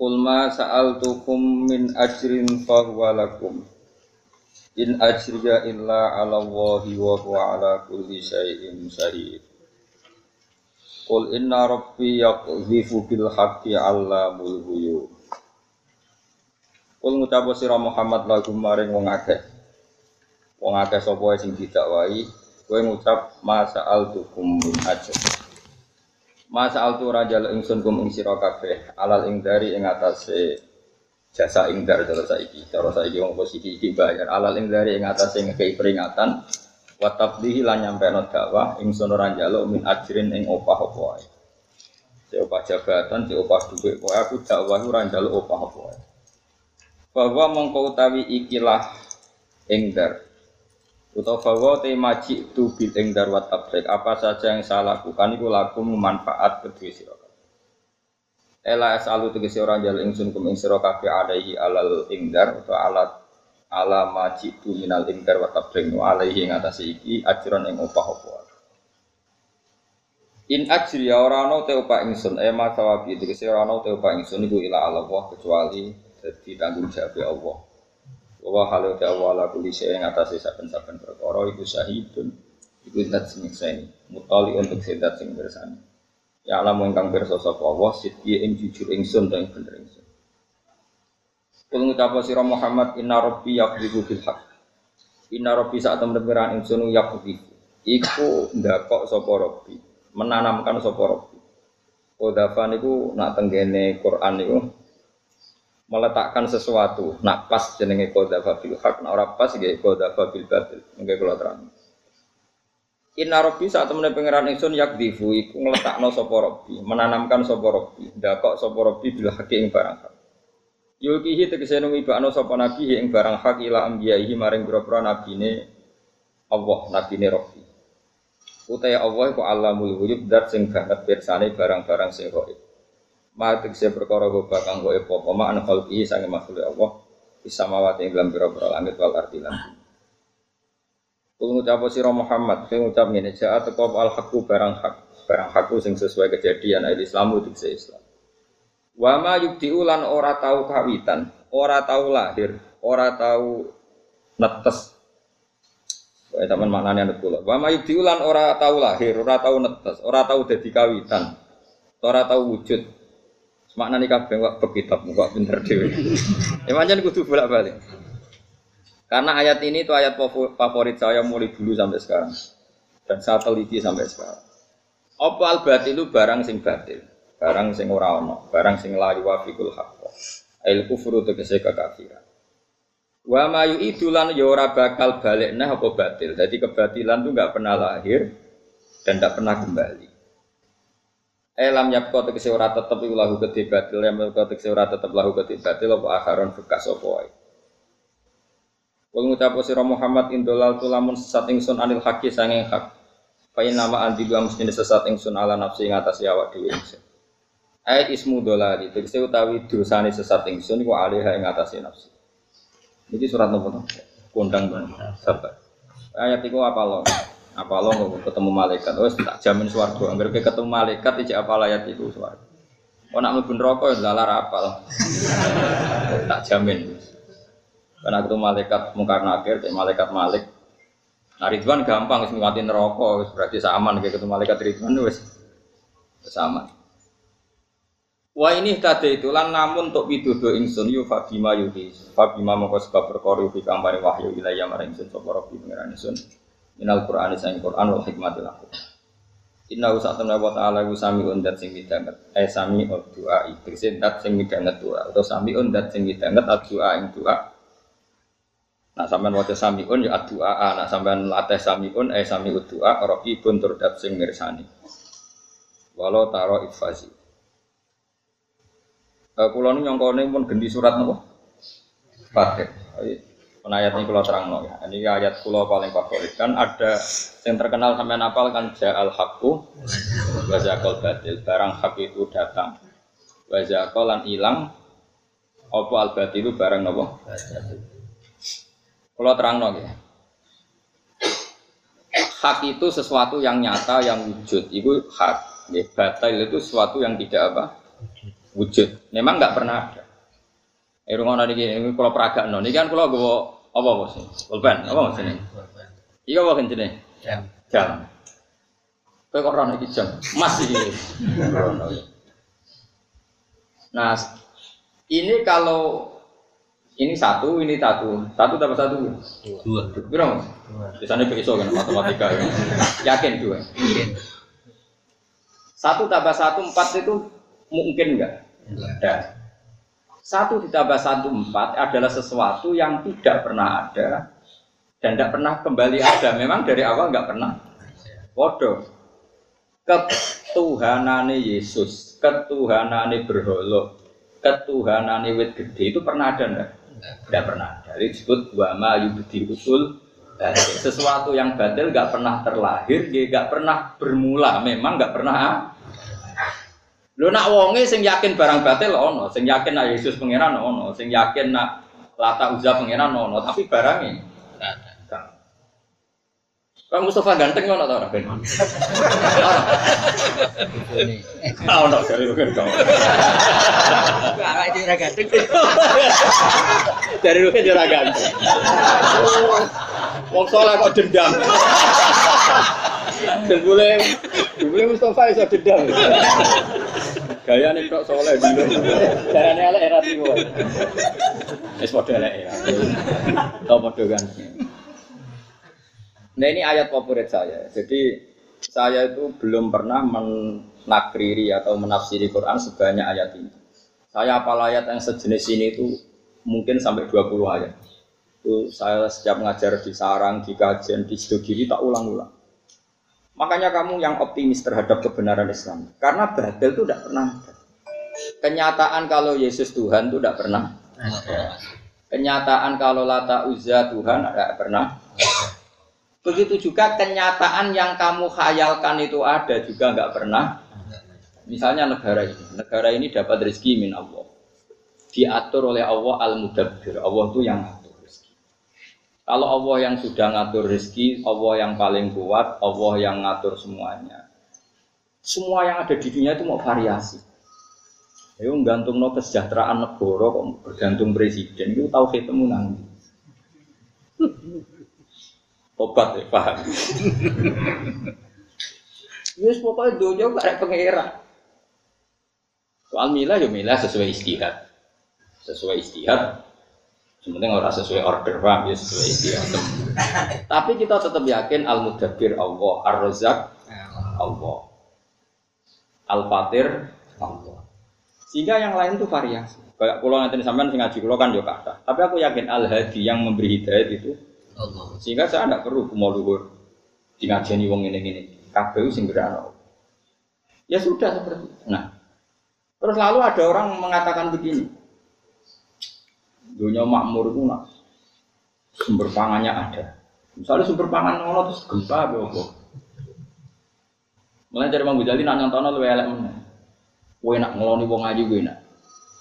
Qul ma sa'altukum min ajrin fahuwa lakum. In ajriya illa 'ala Allahi wa huwa 'ala kulli syai'in syahid. Qul inna rabbi yaqdhifu bil haqqi 'allamul ghuyub. Qul ngucap sira Muhammad lagu maring wong akeh. Wong akeh sapa sing didakwahi, kowe ngucap ma sa'altukum min ajrin. Masa altu raja ingsun kum ing sira kabeh alal ing dari ing atase jasa ing dar cara saiki. Cara saiki wong posisi iki bayar. Alal ing dari ing atase ngekei peringatan wa tabdihi lan nyampeno dakwah ingsun ora njaluk min ajrin ing opah apa wae si opah jabatan si opah dhuwit pokoke aku dakwah ora njaluk opah apa wae bahwa mongko utawi ikilah ing dar Utawa bahwa tema tu bil ing darwat tabrik apa saja yang saya lakukan itu laku manfaat kedua sira Ela asalu tegese ora jal ingsun kum ing sira kabeh alaihi alal ingdar atau alat ala tu minal ingdar wa tabrik wa alaihi ing atase iki ajron ing opah apa In ajri ya ora ana te opah ingsun e ma sawabi tegese ora ana te opah ingsun iku ila Allah kecuali dadi tanggung jawab Allah wa halu ta wala kulli syai'in atase saben-saben perkara iku syahidun. Iku zat sing nyekseni. Mutali untuk sedat sing bersani ya alam ingkang pirsa sapa Allah sidki ing jujur ingsun dan bener ingsun. Kul ngucap sira Muhammad inna rabbi yaqdibu bil haqq. Inna rabbi saat temen pengiran ingsun yaqdibu iku ndakok sapa rabbi menanamkan sapa rabbi. Kodafan niku nak tenggene Quran niku meletakkan sesuatu. Nak pas jenenge qadzafa bil haq, nak ora pas nggih qadzafa bil batil. Nggih kula terang. Inna Rabbi saat temen pangeran ingsun yakdifu iku ngletakno sapa Rabbi, menanamkan sapa Rabbi, ndakok sapa Rabbi bil haqi ing barang hak. Yulkihi tegese nungi bakno sapa nabi ing barang hak ila ambiyaihi maring pira-pira nabine Allah, nabine Rabbi. Utaya Allah iku alamul ghuyub dat sing banget pirsane barang-barang sing gaib. Matik saya perkara gue bakang gue epo poma an khalqi sange makhluk Allah bisa mawati ing dalam pira-pira langit wal ardi lan Kul ngucap Muhammad, kowe ngucap ngene, ja'a teko al haqqu barang hak, barang hakku sing sesuai kejadian ayat Islamu dikse Islam. Wa ma yubdi'u lan ora tau kawitan, ora tau lahir, ora tau netes. Wae teman maknane nek kula. Wa ma yubdi'u lan ora tau lahir, ora tau netes, ora tau dadi kawitan. Ora tau wujud, Makna nih kabeh kok bekitab kok pinter dewi. Ya nih kudu bolak-balik. Karena ayat ini itu ayat favorit saya mulai dulu sampai sekarang. Dan saya teliti sampai sekarang. Apa al itu barang sing batil, barang sing ora ono, barang sing la yuwafiqul haqq. Ail kufru tegese kekafiran. Wa ma yu'idulan ya ora bakal balik nah apa batil. Jadi kebatilan itu enggak pernah lahir dan enggak pernah kembali. Elam eh, kau tegese ora tetep iku lahu kedhe batil, lam yapko tegese ora tetep lahu kedhe batil apa akharon bekas apa wae. Wong ngucap sira Muhammad indolal tulamun sesat ingsun anil haqi sanging hak. Fa nama anti dua mesti sesat ingsun ala nafsi ing atas awak dhewe ingsun. Ayat ismu dolali tegese utawi dosane sesat ingsun iku alih ing atas nafsi. Iki surat nopo Kondang banget. Sabar. Ayat iku apa loh? Apa lo ketemu malaikat? Oh tak jamin suarga anggar ketemu malaikat tidak apa layat itu suarga oh nak mlebu rokok ya lalar apal tak jamin. Karena ketemu malaikat mungkar nakir malaikat malik. Nah Ridwan gampang wis ngliwati neraka berarti sama kayak ketemu malaikat Ridwan wis. Sama Wah ini tadi itu lan namun untuk widodo ingsun yu fabima yuhi fabima mongko sebab perkara yuhi kampane wahyu wilayah maring ingsun sapa rabbi pangeran ingsun Minal Qur'an sang Qur'an wal hikmatil aku. Inna usah temen wa ta'ala ku sami undat sing midanget. Eh sami doa itu sing dat sing midanget doa atau sami undat sing midanget doa ing doa. Nah sampean waca samiun ya doa, nah sampean latih samiun eh sami doa raqibun tur dat sing mirsani. Walau taro itfazi. Uh, kulo nu nyongkone pun ganti surat nopo? Fatih. Ayat ini kulo terang ya. Ini ayat kulo paling favorit kan ada yang terkenal sampai napal kan ja'al haqqu wa zakal batil. Barang hak itu datang. Wa zakal lan ilang apa al itu barang nopo? Kulo terang ya. Hak itu sesuatu yang nyata, yang wujud. Itu hak. Batil itu sesuatu yang tidak apa? Wujud. Memang nggak pernah ada. Eh ini kalau peraga non, ini kan kalau gue apa bos ini? Pulpen, apa bos ini? Iya apa kencene? Jam. Jam. Kau kok rana jam? Masih. Nah, ini kalau ini satu, ini satu, satu dapat satu. Dua. Dua. Biasanya besok kan matematika ya. Yakin dua. Yakin. Satu tambah satu empat itu mungkin enggak? Enggak. Satu ditambah satu empat adalah sesuatu yang tidak pernah ada dan tidak pernah kembali ada. Memang dari awal nggak pernah. Bodoh. Ketuhanane Yesus, ketuhanane berholo, ketuhanane wit gede itu pernah ada enggak? Tidak pernah. Jadi disebut wama yubdi usul sesuatu yang batil nggak pernah terlahir, nggak pernah bermula. Memang nggak pernah Lho nak wonge sing yakin barang batil ono, sing yakin nak Yesus pangeran ono, sing yakin nak Lata Uzza pangeran ono, tapi barangnya Kang Mustafa ganteng ngono ta ora ben? Ora. Ah ono jare rugen kau. Awak iki ora ganteng. Dari rugen ora ganteng. Wong saleh kok dendam. Dan boleh, boleh Mustafa iso dendam. Gaya nih kok soleh dulu. Nih elek era tiwo. Es padha elek ya. Tau padha kan. Nah ini ayat favorit saya. Jadi saya itu belum pernah menakriri atau menafsiri Quran sebanyak ayat ini. Saya apal ayat yang sejenis ini itu mungkin sampai 20 ayat. Itu saya setiap ngajar di sarang, di kajian, di studi tak ulang-ulang. Makanya kamu yang optimis terhadap kebenaran Islam. Karena batil itu tidak pernah ada. Kenyataan kalau Yesus Tuhan itu tidak pernah ada. Kenyataan kalau Lata Uzza Tuhan tidak pernah Begitu juga kenyataan yang kamu khayalkan itu ada juga nggak pernah. Misalnya negara ini, negara ini dapat rezeki min Allah. Diatur oleh Allah al-mudabbir. Allah itu yang kalau Allah yang sudah ngatur rezeki, Allah yang paling kuat, Allah yang ngatur semuanya. Semua yang ada di dunia itu mau variasi. Ayo gantung no kesejahteraan negara kok bergantung presiden itu tahu ketemu nanti. Obat ya paham. Yes pokoknya dunia gak ada pengera. Soal milah ya milah sesuai istihad. Sesuai istihad Sebenarnya orang sesuai order paham ya sesuai istilah. Tapi kita tetap yakin al mudabbir Allah, ar razak Allah, al fatir Allah. Sehingga yang lain itu variasi. Kayak pulau nanti sampean sing ngaji pulau kan juga kata. Tapi aku yakin al hadi yang memberi hidayat itu Allah. Sehingga saya tidak perlu mau luhur di ngajeni wong ini ini. KPU sing Ya sudah seperti itu. Nah, terus lalu ada orang mengatakan begini, dunia makmur itu nak sumber pangannya ada. Misalnya sumber pangan ngono terus gempa opo. Mulai dari Mang Ghazali nak nyontono luwe elek meneh. Kowe nak ngeloni wong ayu kowe nak.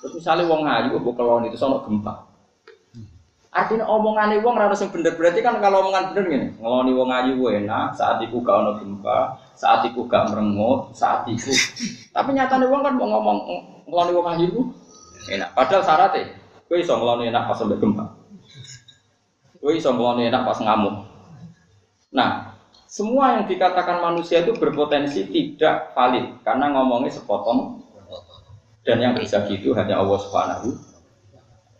Terus misalnya wong ayu opo keloni itu sono gempa. Artinya omongan wong ora sing bener berarti kan kalau omongan bener gini, ngeloni wong ayu kowe enak, saat iku gak ono gempa, saat iku gak merengut, saat iku. Tapi nyatane wong kan mau ngomong ngeloni wong ayu enak. Padahal syaratnya Kowe iso ngeloni enak pas sampai gempa. Kowe iso ngeloni enak pas ngamuk. Nah, semua yang dikatakan manusia itu berpotensi tidak valid karena ngomongnya sepotong dan yang bisa gitu hanya Allah Subhanahu.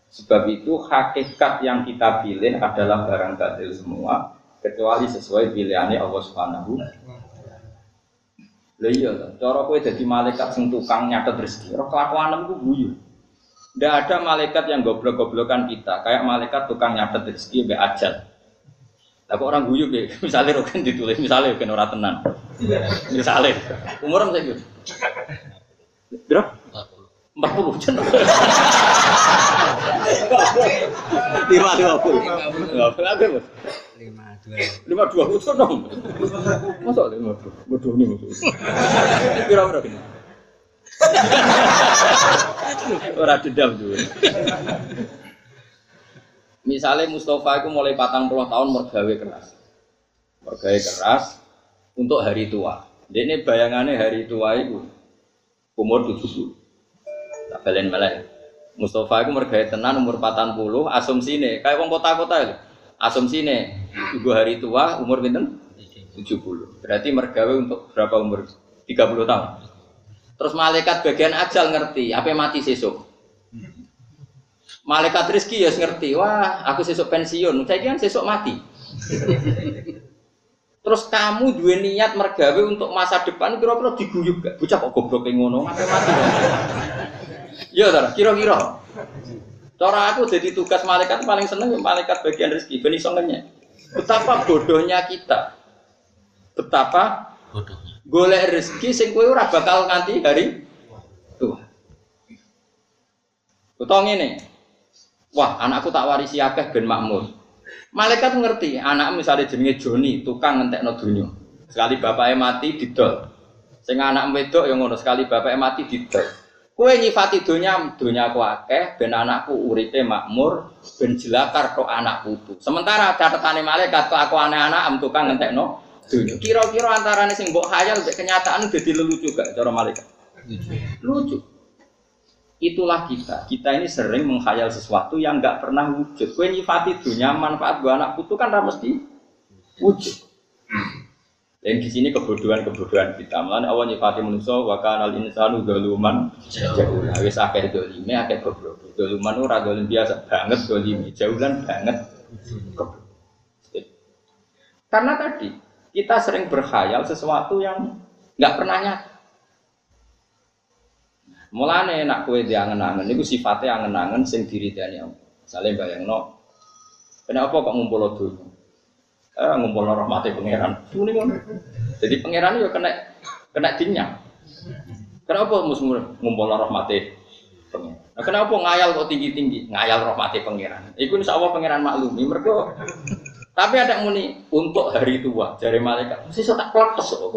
Sebab itu hakikat yang kita pilih adalah barang batil semua kecuali sesuai pilihannya Allah Subhanahu. Lah iya, cara dadi malaikat sing tukang nyatet rezeki, ku guyu. Tidak ada malaikat yang goblok-goblokan kita, kayak malaikat tukang nyatet rezeki be ajal. Tapi orang guyu be, misalnya rokan ditulis, misalnya rokan orang tenan. Misalnya, umur saya gitu. Berapa? Empat puluh jen. Lima dua puluh. Lima puluh. lima dua Lima dua puluh seneng. Masa lima dua? Lima dua ini maksudnya. Kira-kira gini. Ora dendam juga. Misalnya Mustafa itu mulai patang puluh tahun mergawe keras, mergawe keras untuk hari tua. Dia ini bayangannya hari tua itu umur tujuh puluh. Tak balen malah. Mustafa itu mergawe tenan umur patang puluh. Asumsi nih kayak wong kota-kota itu. Asumsi nih ibu hari tua umur pinten? 70. Berarti mergawe untuk berapa umur? 30 tahun. Terus malaikat bagian ajal ngerti, apa mati sesuk. Malaikat rezeki ya ngerti, wah aku sesuk pensiun, saya kan sesuk mati. Terus kamu dua niat mergawe untuk masa depan kira-kira diguyub gak? Bocah kok goblok kayak ngono, mati mati. Ya, Tara, kira-kira. Cara aku jadi tugas malaikat paling seneng malaikat bagian rezeki, ben iso. Betapa bodohnya kita. Betapa bodohnya golek rezeki sing kowe ora bakal nganti hari tua. Utawa ngene. Wah, anakku tak warisi akeh ben makmur. Malaikat ngerti, anak misalnya jenenge Joni, tukang ngentekno donya. Sekali bapaknya mati didol. Sing anak wedok yang ngono sekali bapaknya mati didol. Kowe nyifati donya, donya aku akeh ben anakku uripe makmur, ben jelakar tok anak putu. Sementara catetane malaikat kok aku anak-anak am tukang ngentekno. Kira-kira antarane sing mbok khayal mbek kenyataan dadi lelucu gak cara malaikat? Lucu. Itulah kita. Kita ini sering menghayal sesuatu yang nggak pernah wujud. Kue nyifati dunia manfaat gua anak putu kan mesti wujud. Dan di sini kebodohan-kebodohan kita. Mulane awal nyifati manusia wa kana al insanu zaluman jahula. Wis akeh dolime, akeh goblok. Zaluman ora dolim biasa banget dolime, jahulan banget. Karena tadi kita sering berkhayal sesuatu yang nggak pernah nyata. Mulane nak kue diangen-angen niku sifatnya angen-angen sing diridani Allah. Misale bayangno kenapa kok ngumpul donya? Eh ngumpul rahmate pangeran. Jadi pangeran yo kena kena dinyang. Kenapa mus ngumpul rahmate pangeran? Nah, kenapa ngayal kok tinggi-tinggi? Ngayal rahmate pangeran. Iku insyaallah pangeran maklumi. Mergo tapi ada yang muni untuk hari tua dari malaikat. Mesti tak kletes kok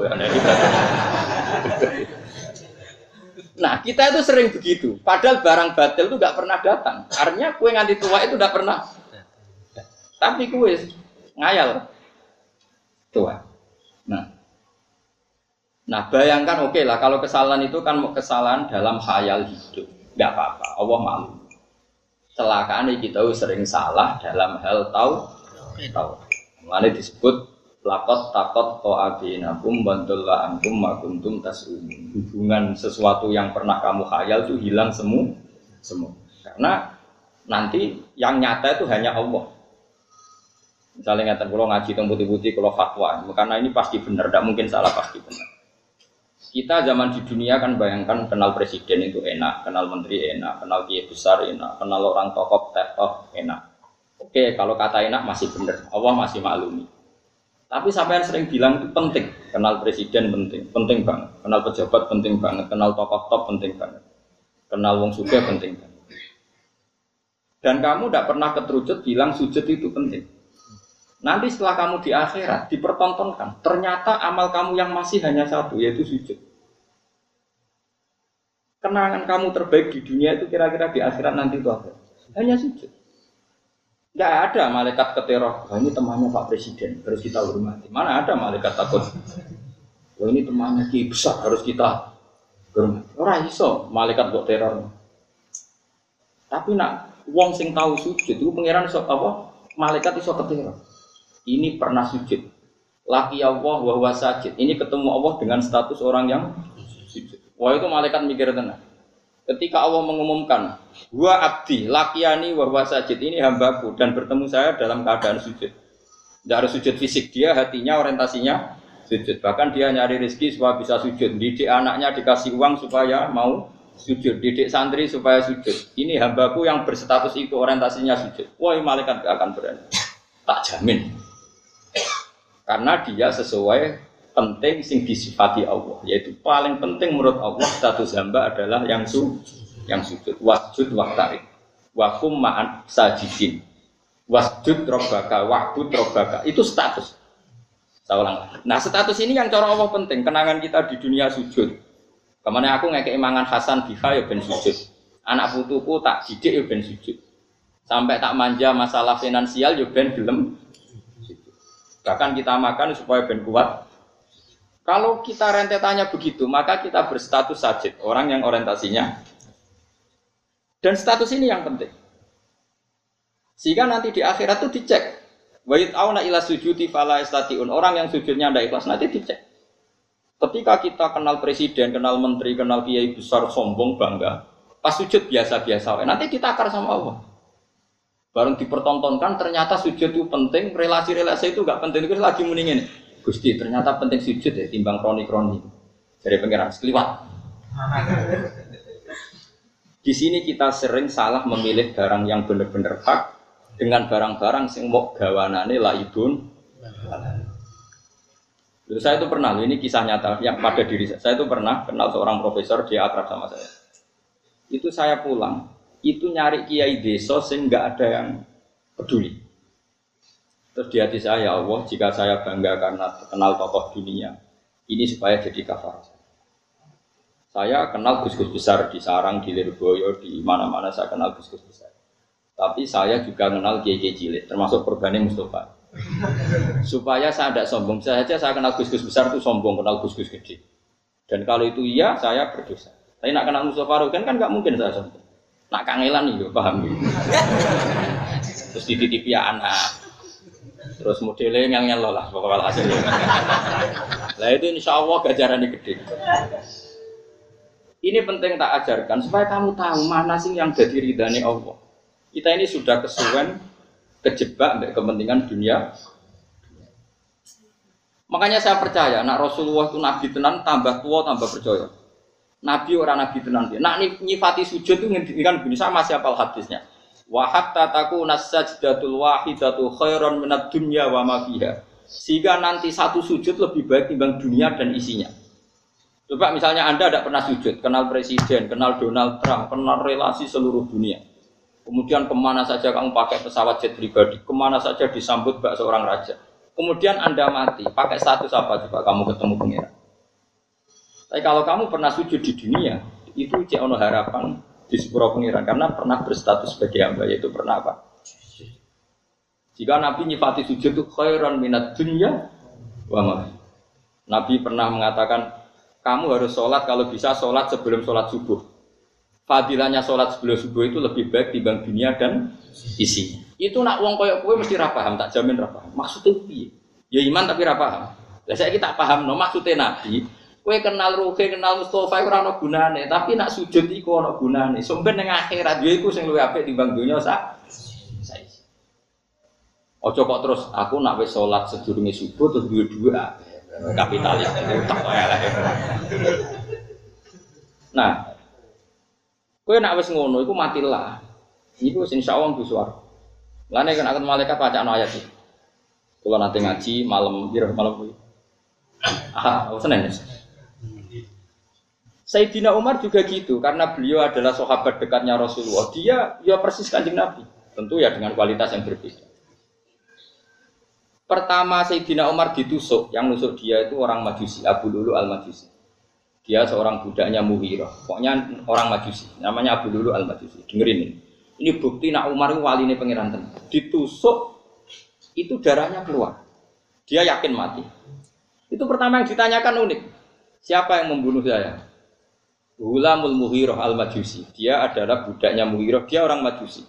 Nah, kita itu sering begitu. Padahal barang batil itu nggak pernah datang. Artinya kue nganti tua itu nggak pernah. Tapi kue ngayal tua. Nah, nah bayangkan oke lah kalau kesalahan itu kan kesalahan dalam khayal hidup, nggak apa-apa. Allah malu. Celakaan kita sering salah dalam hal tahu tahu. Mana disebut lakot takot to adinakum bantulah angkum makuntum tasrumun hubungan sesuatu yang pernah kamu khayal itu hilang semu semua karena nanti yang nyata itu hanya Allah. Misalnya ngatakan kalau ngaji tentang putih-putih kalau fatwa. Karena ini pasti benar tidak mungkin salah pasti benar. Kita zaman di dunia kan bayangkan kenal presiden itu enak kenal menteri enak kenal kiai besar enak kenal orang tokoh tokoh enak oke kalau kata enak masih benar Allah masih maklumi tapi sampai yang sering bilang itu penting. Kenal presiden penting, penting banget. Kenal pejabat penting banget. Kenal tokoh top penting banget. Kenal wong suga penting banget. Dan kamu tidak pernah keterucut bilang sujud itu penting. Nanti setelah kamu di akhirat dipertontonkan, ternyata amal kamu yang masih hanya satu, yaitu sujud. Kenangan kamu terbaik di dunia itu kira-kira di akhirat nanti itu apa? Hanya sujud. Tidak ada malaikat keteror. Wah, ini temannya Pak Presiden, harus kita hormati. Mana ada malaikat takut? Wah, ini temannya Ki besar, harus kita hormati. Orang iso malaikat kok teror. Tapi nak wong sing tahu sujud itu pangeran iso apa? Malaikat iso keteror. Ini pernah sujud. Laki Allah wa sajid. Ini ketemu Allah dengan status orang yang sujud. Wah itu malaikat mikir tenang. Ketika Allah mengumumkan, Wa abdi, lakiani wa sajid, ini hambaku, dan bertemu saya dalam keadaan sujud. Tidak harus sujud fisik, dia hatinya, orientasinya sujud. Bahkan dia nyari rezeki supaya bisa sujud. Didik anaknya dikasih uang supaya mau sujud. Didik santri supaya sujud. Ini hambaku yang berstatus itu orientasinya sujud. Wah, malaikat gak akan berani. Tak jamin. Karena dia sesuai penting sing disifati Allah yaitu paling penting menurut Allah status hamba adalah yang su yang sujud. Wasjud waktarik. Wakum ma'an sajidin. Wasjud robbaka, wa'bud robbaka. Itu status. Saya. Nah status ini yang cara Allah penting. Kenangan kita di dunia sujud. Ke mana aku ngekei mangan Hasan biha ya ben sujud. Anak putuku tak didik ya ben sujud. Sampai tak manja masalah finansial ya ben gelem Bahkan kita makan supaya ben kuat. Kalau kita rentetannya begitu, maka kita berstatus sajid, orang yang orientasinya. Dan status ini yang penting. Sehingga nanti di akhirat itu dicek. Wa auna ila sujudi fala istatiun. Orang yang sujudnya tidak ikhlas nanti dicek. Ketika kita kenal presiden, kenal menteri, kenal kiai besar, sombong, bangga. Pas sujud biasa-biasa. Nanti ditakar sama Allah. Bareng dipertontonkan ternyata sujud itu penting, relasi-relasi itu gak penting. Terus lagi mendingin. Gusti ternyata penting sujud ya timbang kroni-kroni. Dari pengiran sekeliwat. Di sini kita sering salah memilih barang yang benar-benar hak dengan barang-barang sing mau gawanane laibun. Lalu saya itu pernah, ini kisah nyata yang pada diri saya. Saya itu pernah kenal seorang profesor, dia akrab sama saya. Itu saya pulang, itu nyari kiai desa sehingga ada yang peduli. Terus di hati saya, ya Allah, jika saya bangga karena kenal tokoh dunia, ini supaya jadi kafar. Saya kenal gus-gus besar di Sarang, di Lirboyo, di mana-mana saya kenal gus-gus besar. Tapi saya juga kenal kiai cilik, termasuk perbani Mustafa. supaya saya tidak sombong, saya saja saya kenal gus-gus besar itu sombong, kenal gus-gus gede. Dan kalau itu iya, saya berdosa. Tapi nak kenal Mustafa kan kan nggak mungkin saya sombong. Nak kangelan nih, paham ya? Terus dititipi anak. Terus modelnya yang nyelo lah pokoknya hasil. Lah itu insya Allah gajarannya gede. Ini penting tak ajarkan supaya kamu tahu mana sih yang jadi ridhani Allah. Kita ini sudah kesuwen kejebak dari kepentingan dunia. Makanya saya percaya, nak Rasulullah itu nabi tenan tambah tua tambah percaya. Nabi orang nabi tenan dia. Nak nyifati sujud itu kan begini sama siapa hadisnya. Wa hatta takuna sajdatul wahidatu khairan minad dunya wa ma fiha. Sehingga nanti satu sujud lebih baik timbang dunia dan isinya. Coba misalnya Anda tidak pernah sujud, kenal presiden, kenal Donald Trump, kenal relasi seluruh dunia. Kemudian ke mana saja kamu pakai pesawat jet pribadi, ke mana saja disambut bak seorang raja. Kemudian Anda mati, pakai status apa coba kamu ketemu pengiran? Tapi kalau kamu pernah sujud di dunia, itu cek ono harapan di sepuro pengiran karena pernah berstatus sebagai hamba yaitu pernah apa? Jika Nabi nyifati sujud itu khairan minat dunia wa Nabi pernah mengatakan kamu harus sholat kalau bisa sholat sebelum sholat subuh. Fadilahnya sholat sebelum subuh itu lebih baik dibanding dunia dan isinya. Itu nak uang koyok kue mesti rapaham, tak jamin rapaham. Maksudnya piye? Ya iman tapi rapaham. Lah saya kita paham no maksudnya Nabi Kue kenal Ruhe, kenal Mustafa ora ana gunane, tapi nak sujud iku ana gunane. Sumber ning akhirat yo iku sing luwih apik timbang donya sak. Ojo kok terus aku nak wis salat sedurunge subuh terus duwe dua kapitalis tak Nah, kue nak wis ngono iku matilah. Iku insyaallah ku suar. Lane kan akan malaikat baca ayat iki. Kalau nanti ngaji malam, biar malam kuwi. Ah, Senin. Sayyidina Umar juga gitu karena beliau adalah sahabat dekatnya Rasulullah. Dia ya persis kanjeng Nabi. Tentu ya dengan kualitas yang berbeda. Pertama Sayyidina Umar ditusuk, yang nusuk dia itu orang Majusi, Abu Lulu Al-Majusi. Dia seorang budaknya Muhirah. Pokoknya orang Majusi, namanya Abu Lulu Al-Majusi. Dengerin ini. Ini bukti nak Umar itu wali ini tenang. Ditusuk, itu darahnya keluar. Dia yakin mati. Itu pertama yang ditanyakan unik. Siapa yang membunuh saya? Hulamul Muhiroh al Majusi. Dia adalah budaknya Muhiroh. Dia orang Majusi.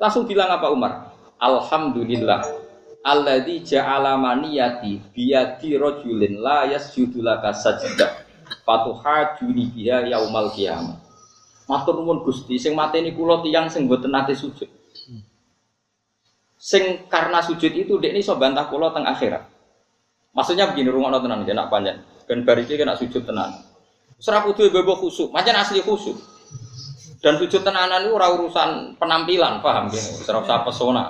Langsung bilang apa Umar? Alhamdulillah. Alladzi ja'ala maniyati biyadi rajulin la yasjudu laka sajdah. Fatuhajuni biha yaumal qiyamah. Matur nuwun Gusti, sing mateni kula tiyang sing mboten nate sujud. Sing karena sujud itu dek so bantah kula teng akhirat. Maksudnya begini, rumah tenan, nak panjang. Ben bar kena sujud tenan. Serah kudu bebo khusuk, macam asli khusuk. Dan sujud tenanan itu urusan penampilan, paham ya? Serah usah pesona.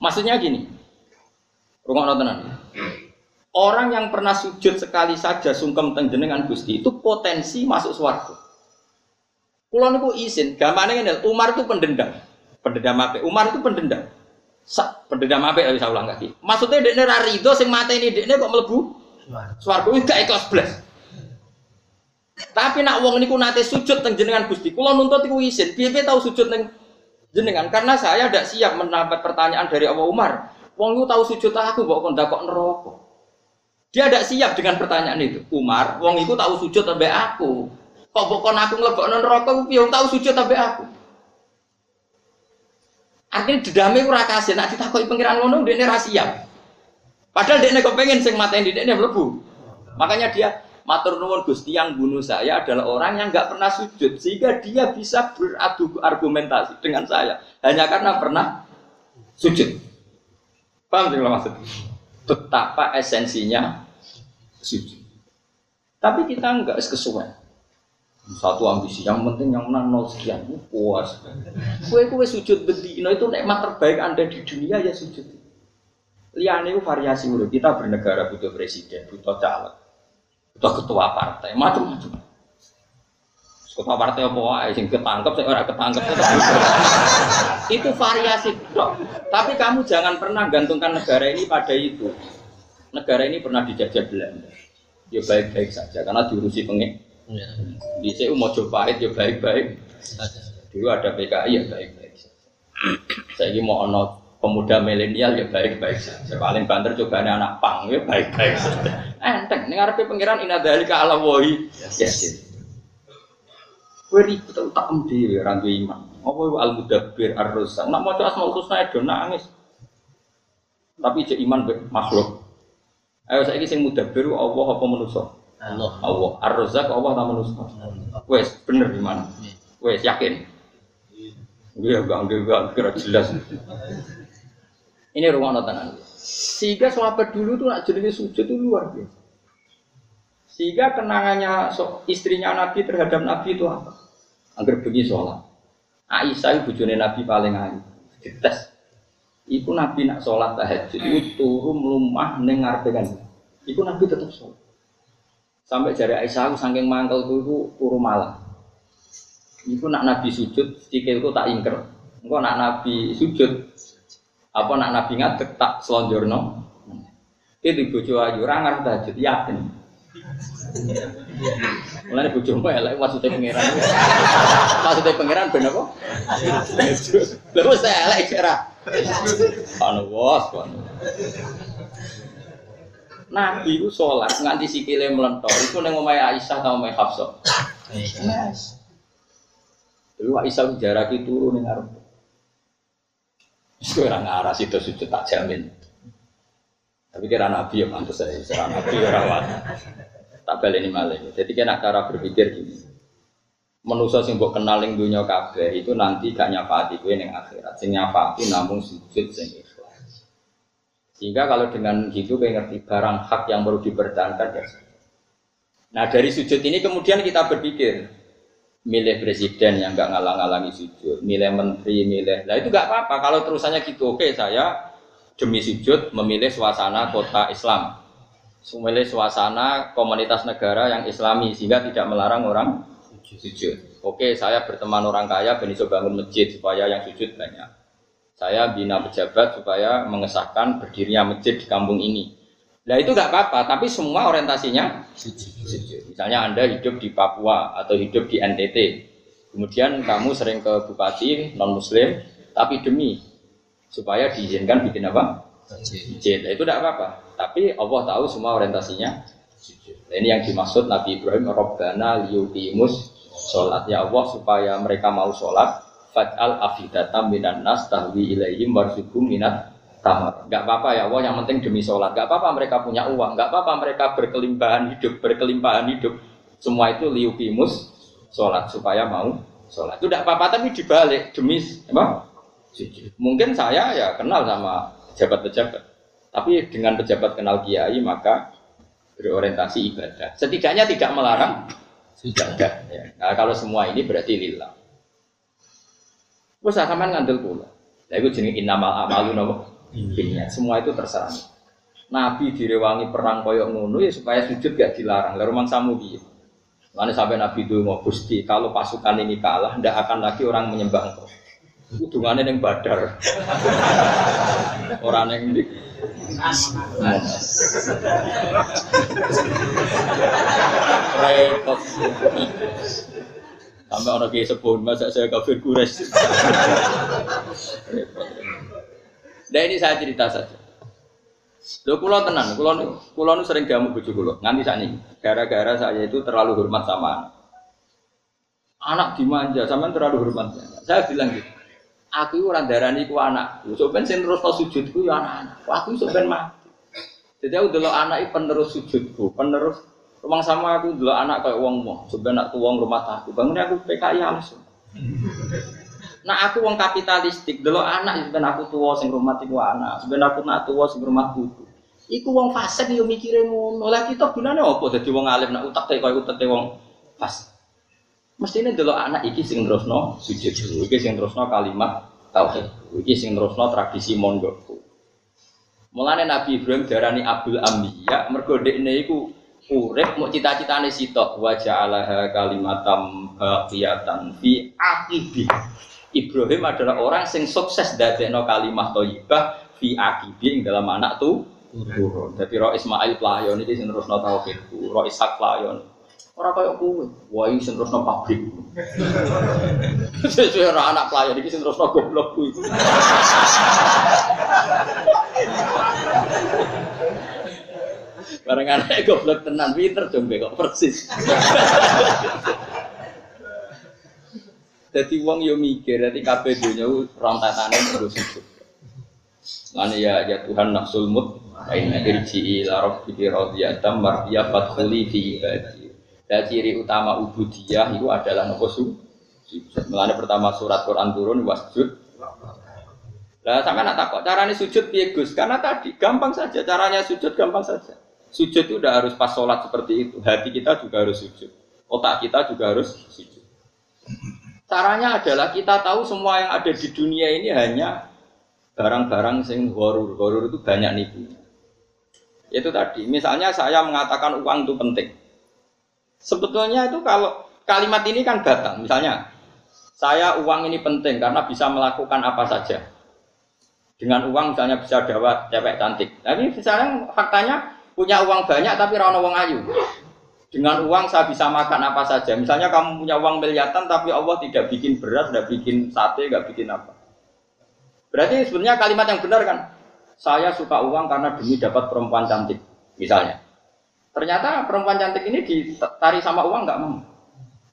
Maksudnya gini, rumah tenan. Orang yang pernah sujud sekali saja sungkem tengjenengan Gusti itu potensi masuk suarga. Kulo niku izin, gampangnya ngene, Umar itu pendendam. Pendendam apa? Umar itu pendendam. Sa, pendendam apa bisa ulang lagi. Maksudnya dekne ra rido sing mateni dekne kok mlebu swarga iki gak ikhlas blas. Tapi nak wong niku nate sujud teng jenengan Gusti, kula nuntut iku izin. Piye-piye tau sujud teng jenengan karena saya tidak siap mendapat pertanyaan dari Allah Umar. Wong itu tahu sujud aku kok kon kok neraka. Dia tidak siap dengan pertanyaan itu. Umar, wong itu tahu sujud sampai aku. Kok bukan aku ngelebok neraka piye tahu sujud sampai aku. Artinya dedame ora kasih, nak ditakoki pengiran ngono dekne ra siap. Padahal dekne pengen sing mateni dekne mlebu. Makanya dia matur nuwun Gusti yang bunuh saya adalah orang yang nggak pernah sujud sehingga dia bisa beradu argumentasi dengan saya hanya karena pernah sujud. Paham tidak maksud? Betapa esensinya sujud. Tapi kita enggak kesuwen. Satu ambisi, yang penting yang menang nol sekian, puas. Kue kue sujud bedino itu nikmat terbaik anda di dunia ya sujud. Liane variasi urut. Kita bernegara butuh presiden, butuh caleg, butuh ketua partai, macam-macam. Ketua partai apa wae sing ketangkep sing ora ketangkep itu variasi Tapi kamu jangan pernah gantungkan negara ini pada itu. Negara ini pernah dijajah Belanda. Ya baik-baik saja karena diurusi pengek. Ya. Di CU mau coba ya baik-baik. Dulu ada PKI ya baik-baik saja. Saya ini mau pemuda milenial ya baik-baik saja. Paling banter coba anak pang ya baik-baik saja. Enteng, ini ngarepe pengiran inadhalika ala wahi. Yes. Kowe ribet tak dhewe ora duwe iman. Apa al mudabbir ar-rusak. Nak maca asmaul husna do nangis. Tapi cek iman makhluk. Ayo saiki sing mudabbir Allah apa manusa? Allah. Allah. Ar-Razzaq Allah ta manusa? Wes bener iman. Wes yakin. Iya, gak enggak kira jelas. Ini rumah tenan. Sehingga sahabat dulu tuh nak jadi sujud itu luar biasa. Sehingga kenangannya istrinya Nabi terhadap Nabi itu apa? Agar pergi sholat. Aisyah ibu bujone Nabi paling ayu. Dites. Iku Nabi nak sholat tahajud itu turun melumah nengar dengan. Iku Nabi tetap sholat. Sampai jari Aisyah aku saking mangkel itu turu malam. Iku nak Nabi sujud, sikilku tak ingker. Engkau nak Nabi sujud, apa nak Nabi ngadek tak selonjorno. Itu bojo ayu, rangar tahajud, yakin. Mulane bojomu elek maksudnya pangeran. Maksudnya pangeran ben apa? Lha wis elek kira. Anu was, Nabi itu sholat nganti sikile melentor itu neng omahe Aisyah atau omahe Hafsah. Yes. Dulu Aisyah jaraki turu ning arep. Wis ora ngaras itu sujud tak jamin. Tapi kira Nabi ya pantas saya, kira Nabi ya rawat. Tak balik ini malah. Jadi kena cara berpikir gini. Manusia sing mbok kenal ning dunia kabeh itu nanti gak nyafati kowe ning akhirat. Sing nyafati namung sujud sing ikhlas. Sehingga kalau dengan gitu kowe ngerti barang hak yang perlu dipertahankan ya. Nah dari sujud ini kemudian kita berpikir milih presiden yang nggak ngalang-alangi sujud, milih menteri, milih, nah itu nggak apa-apa kalau terusannya gitu. Oke saya demi sujud memilih suasana kota Islam, Sumele suasana komunitas negara yang islami sehingga tidak melarang orang sujud. Oke, saya berteman orang kaya ben iso bangun masjid supaya yang sujud banyak. Saya bina pejabat supaya mengesahkan berdirinya masjid di kampung ini. Nah itu nggak apa-apa, tapi semua orientasinya sujud. Misalnya Anda hidup di Papua atau hidup di NTT, kemudian kamu sering ke bupati non Muslim, tapi demi supaya diizinkan bikin apa? Masjid. Nah, itu tidak apa-apa. Tapi Allah tahu semua orientasinya Nah, ini yang dimaksud Nabi Ibrahim Robbana liyuqimus sholat ya Allah supaya mereka mau sholat faj'al afidata minan nas tahwi ilaihim warzuqhum minat tamar. Gak apa-apa ya Allah yang penting demi sholat. Gak apa-apa mereka punya uang. Gak apa-apa mereka berkelimpahan hidup, berkelimpahan hidup. Semua itu liyuqimus sholat supaya mau sholat. Itu tidak apa-apa tapi dibalik demi apa? Mungkin saya ya kenal sama pejabat-pejabat tapi dengan pejabat kenal kiai maka berorientasi ibadah. Setidaknya tidak melarang ibadah. Ya. Nah, kalau semua ini berarti lillah. Wes sampean ngandel kula. Lah iku jenenge innamal a'malu? Binniyat. Semua itu terserah. Nabi direwangi perang koyok ngono ya supaya sujud gak dilarang. Lah rumang samu piye? Lalu sampai Nabi itu mau gusti, kalau pasukan ini kalah, tidak akan lagi orang menyembah engkau. Hubungannya yang badar. orang yang di repot. Sampai orang kayak sebut masa saya kafir kures. Nah ini saya cerita saja. Lo kulo tenan, kulo kulo nu sering jamu bojo kulo. Nganti saat ini, gara-gara saya itu terlalu hormat sama anak. Anak dimanja, sama terlalu hormat. Saya bilang gitu, aku orang darani ku anak. Soben sing terus sujudku ya anak-anak. Aku soben mati. Jadi aku dulu anak penerus sujudku, penerus rumah sama aku dulu anak kayak uang mau. Soben aku uang rumah aku. Bangunnya aku PKI langsung. Nah aku wong kapitalistik, dulu anak sebenarnya aku tua sing rumah tiku anak, sebenarnya aku nak tua sing rumah buku. Iku wong fasik yo mikire ngono. Lah kita gunane apa dadi wong alim nak utak teh koyo utak wong fas. Mestine dulu anak iki sing terusno sujud, iki sing terusno kalimat tauhid, iki sing terusno tradisi mondokku. Mulane Nabi Ibrahim darani Abdul Ambiya mergo dekne iku urip mau cita-citane sitok wa ja'alaha kalimatam baqiyatan fi aqibi Ibrahim adalah orang yang sukses dadekno kalimah thayyibah fi akibi ing dalam anak tuh turun. Jadi roh Ismail pelayon ini sing terusno tauhid, roh Ishak pelayon. Ora kaya kowe, wah iki sing terusno pabrik. Sesuai ora anak pelayon iki sing terusno goblok kuwi. Bareng anak goblok tenan pinter dong kok persis. Jadi wong yo mikir, jadi kabeh dunya rontatane nggo sujud. Lani ya ya Tuhan nafsul mut aina irji ila rabbiki radiyatan mardiya fadkhuli fi ibadi. Dan ciri utama ubudiyah itu adalah nopo su. Melane pertama surat Quran turun wasjud. Lah sama nak takut caranya sujud piye? Karena tadi gampang saja caranya sujud gampang saja. Sujud itu udah harus pas sholat seperti itu. Hati kita juga harus sujud. Otak kita juga harus sujud. Caranya adalah kita tahu semua yang ada di dunia ini hanya barang-barang sing horor. Horor itu banyak nipu. Itu tadi, misalnya saya mengatakan uang itu penting. Sebetulnya itu kalau kalimat ini kan batal. Misalnya, saya uang ini penting karena bisa melakukan apa saja. Dengan uang misalnya bisa dapat cewek cantik. Tapi misalnya faktanya punya uang banyak tapi rano uang ayu. Dengan uang saya bisa makan apa saja. Misalnya kamu punya uang miliaran tapi Allah tidak bikin beras, tidak bikin sate, tidak bikin apa. Berarti sebenarnya kalimat yang benar kan? Saya suka uang karena demi dapat perempuan cantik, misalnya. Ternyata perempuan cantik ini ditari sama uang nggak mau.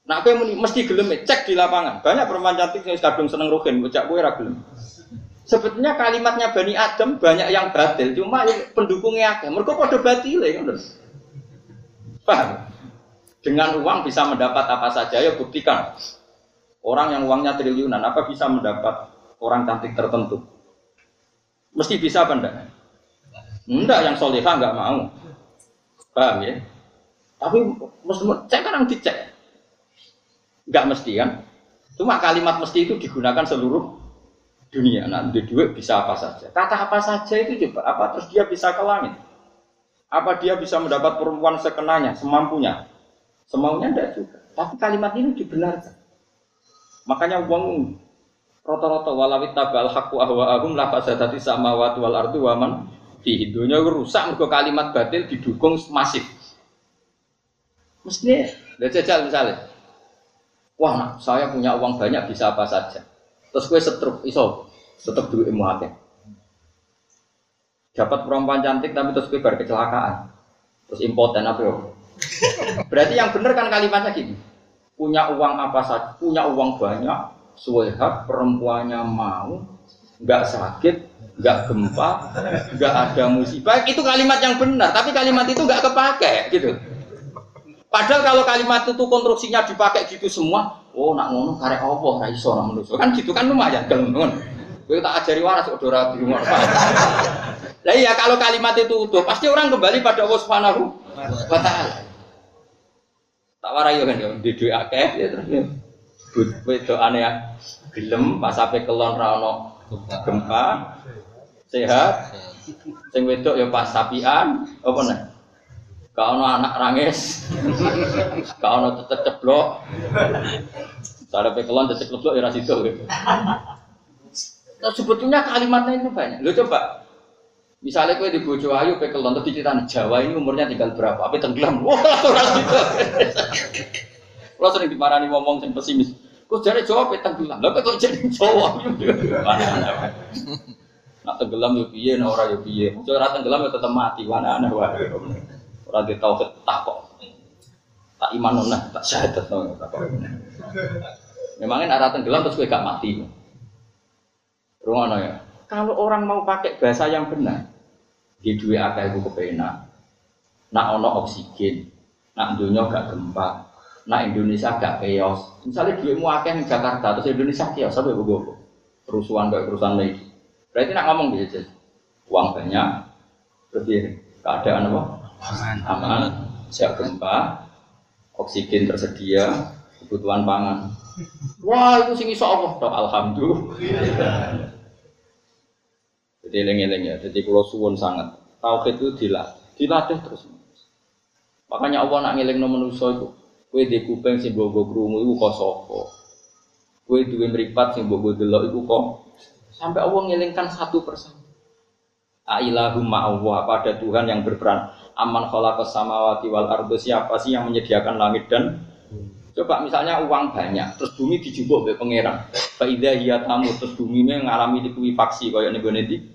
Nah, aku mesti gelem cek di lapangan. Banyak perempuan cantik yang kadung seneng rohin, bocah gue gelem. Sebetulnya kalimatnya Bani Adam banyak yang batil, cuma pendukungnya akeh. Mereka pada batil ya, Paham? Dengan uang bisa mendapat apa saja, ya buktikan. Orang yang uangnya triliunan, apa bisa mendapat orang cantik tertentu? Mesti bisa apa enggak? Enggak, yang solihah enggak mau. Paham ya? Tapi mesti cek yang dicek. Enggak mesti kan? Cuma kalimat mesti itu digunakan seluruh dunia. Di duit bisa apa saja. Kata apa saja itu coba. Apa terus dia bisa ke langit? Apa dia bisa mendapat perempuan sekenanya, semampunya? Semaunya tidak juga. Tapi kalimat ini dibenarkan. Makanya uang rata-rata walawit tabal haqqu ahwa'ahum la fasadati samawati wal ardu wa man fi dunya rusak mergo kalimat batil didukung masif. Mestinya, lihat jajal misalnya, wah nah, saya punya uang banyak bisa apa saja. Terus gue setruk, iso, tetap duit akeh. Dapat perempuan cantik tapi terus gue berkecelakaan. Terus impoten apa ya? Berarti yang benar kan kalimatnya gini. Punya uang apa saja, punya uang banyak, suwehat perempuannya mau, nggak sakit, nggak gempa, nggak ada musibah. Itu kalimat yang benar, tapi kalimat itu nggak kepake gitu. Padahal kalau kalimat itu konstruksinya dipakai gitu semua, oh nak ngono karek apa ra iso nak manusia. Kan gitu kan lumayan gelem. Kowe tak ajari waras kok ora di rumah. Lah iya kalau kalimat itu utuh, pasti orang kembali pada Allah Subhanahu wa taala. Tak warai yo kan yo di duwe akeh ya terus yo. Wedok aneh gelem pas sampe kelon ra ono gempa sehat. Sing wedok ya pas sapian apa nih? Gak ono anak rangis. Gak ono tetep ceblok. Cara pekelon tetep ceblok ya rasido gitu. Nah, sebetulnya kalimatnya itu banyak. Lo coba, misalnya kue di bojo ayu pekelon terus diceritain Jawa ini umurnya tinggal berapa? Apa tenggelam? Wah, rasido. Kalau sering dimarahi ngomong yang pesimis. Kok jadi Jawa pe tenggelam? Lah kok jadi Jawa? Mana Nak tenggelam yo piye, nak ora yo piye. Ora tenggelam yo tetep mati, mana aneh wae. Ora di tauhid takok. Tak iman nona, tak syahadat nona. Memangnya arah tenggelam terus gue gak mati. Rumah ya. Kalau orang mau pakai bahasa yang benar, di dua akal itu kepenak. Nak ono oksigen, nak dunia gak gempa, nak Indonesia gak chaos. Misalnya duitmu akeh di Jakarta, terus Indonesia chaos, sampai begowo. Kerusuhan kayak kerusuhan lagi. Berarti nak ngomong gitu, uang banyak, berarti keadaan apa? Aman, aman, siap gempa, oksigen tersedia, kebutuhan pangan. Wah itu sing iso Allah, alhamdulillah. Jadi eleng-eleng ya. Jadi kalau suwun sangat tauhid itu dilatih, dilatih terus. Makanya Allah nak ngeling no manusia itu, kue di kuping sing bogo krungu itu kok sapa. Kue duwe mripat sing bogo delok itu kok sampai Allah ngelingkan satu persatu. Ailahum Allah pada Tuhan yang berperan. Aman khalaqas samawati wal ardo siapa sih yang menyediakan langit dan Coba misalnya uang banyak, terus bumi dijubuk oleh pangeran. Faidah hiya tamu, terus bumi mengalami likuifaksi kayak nanti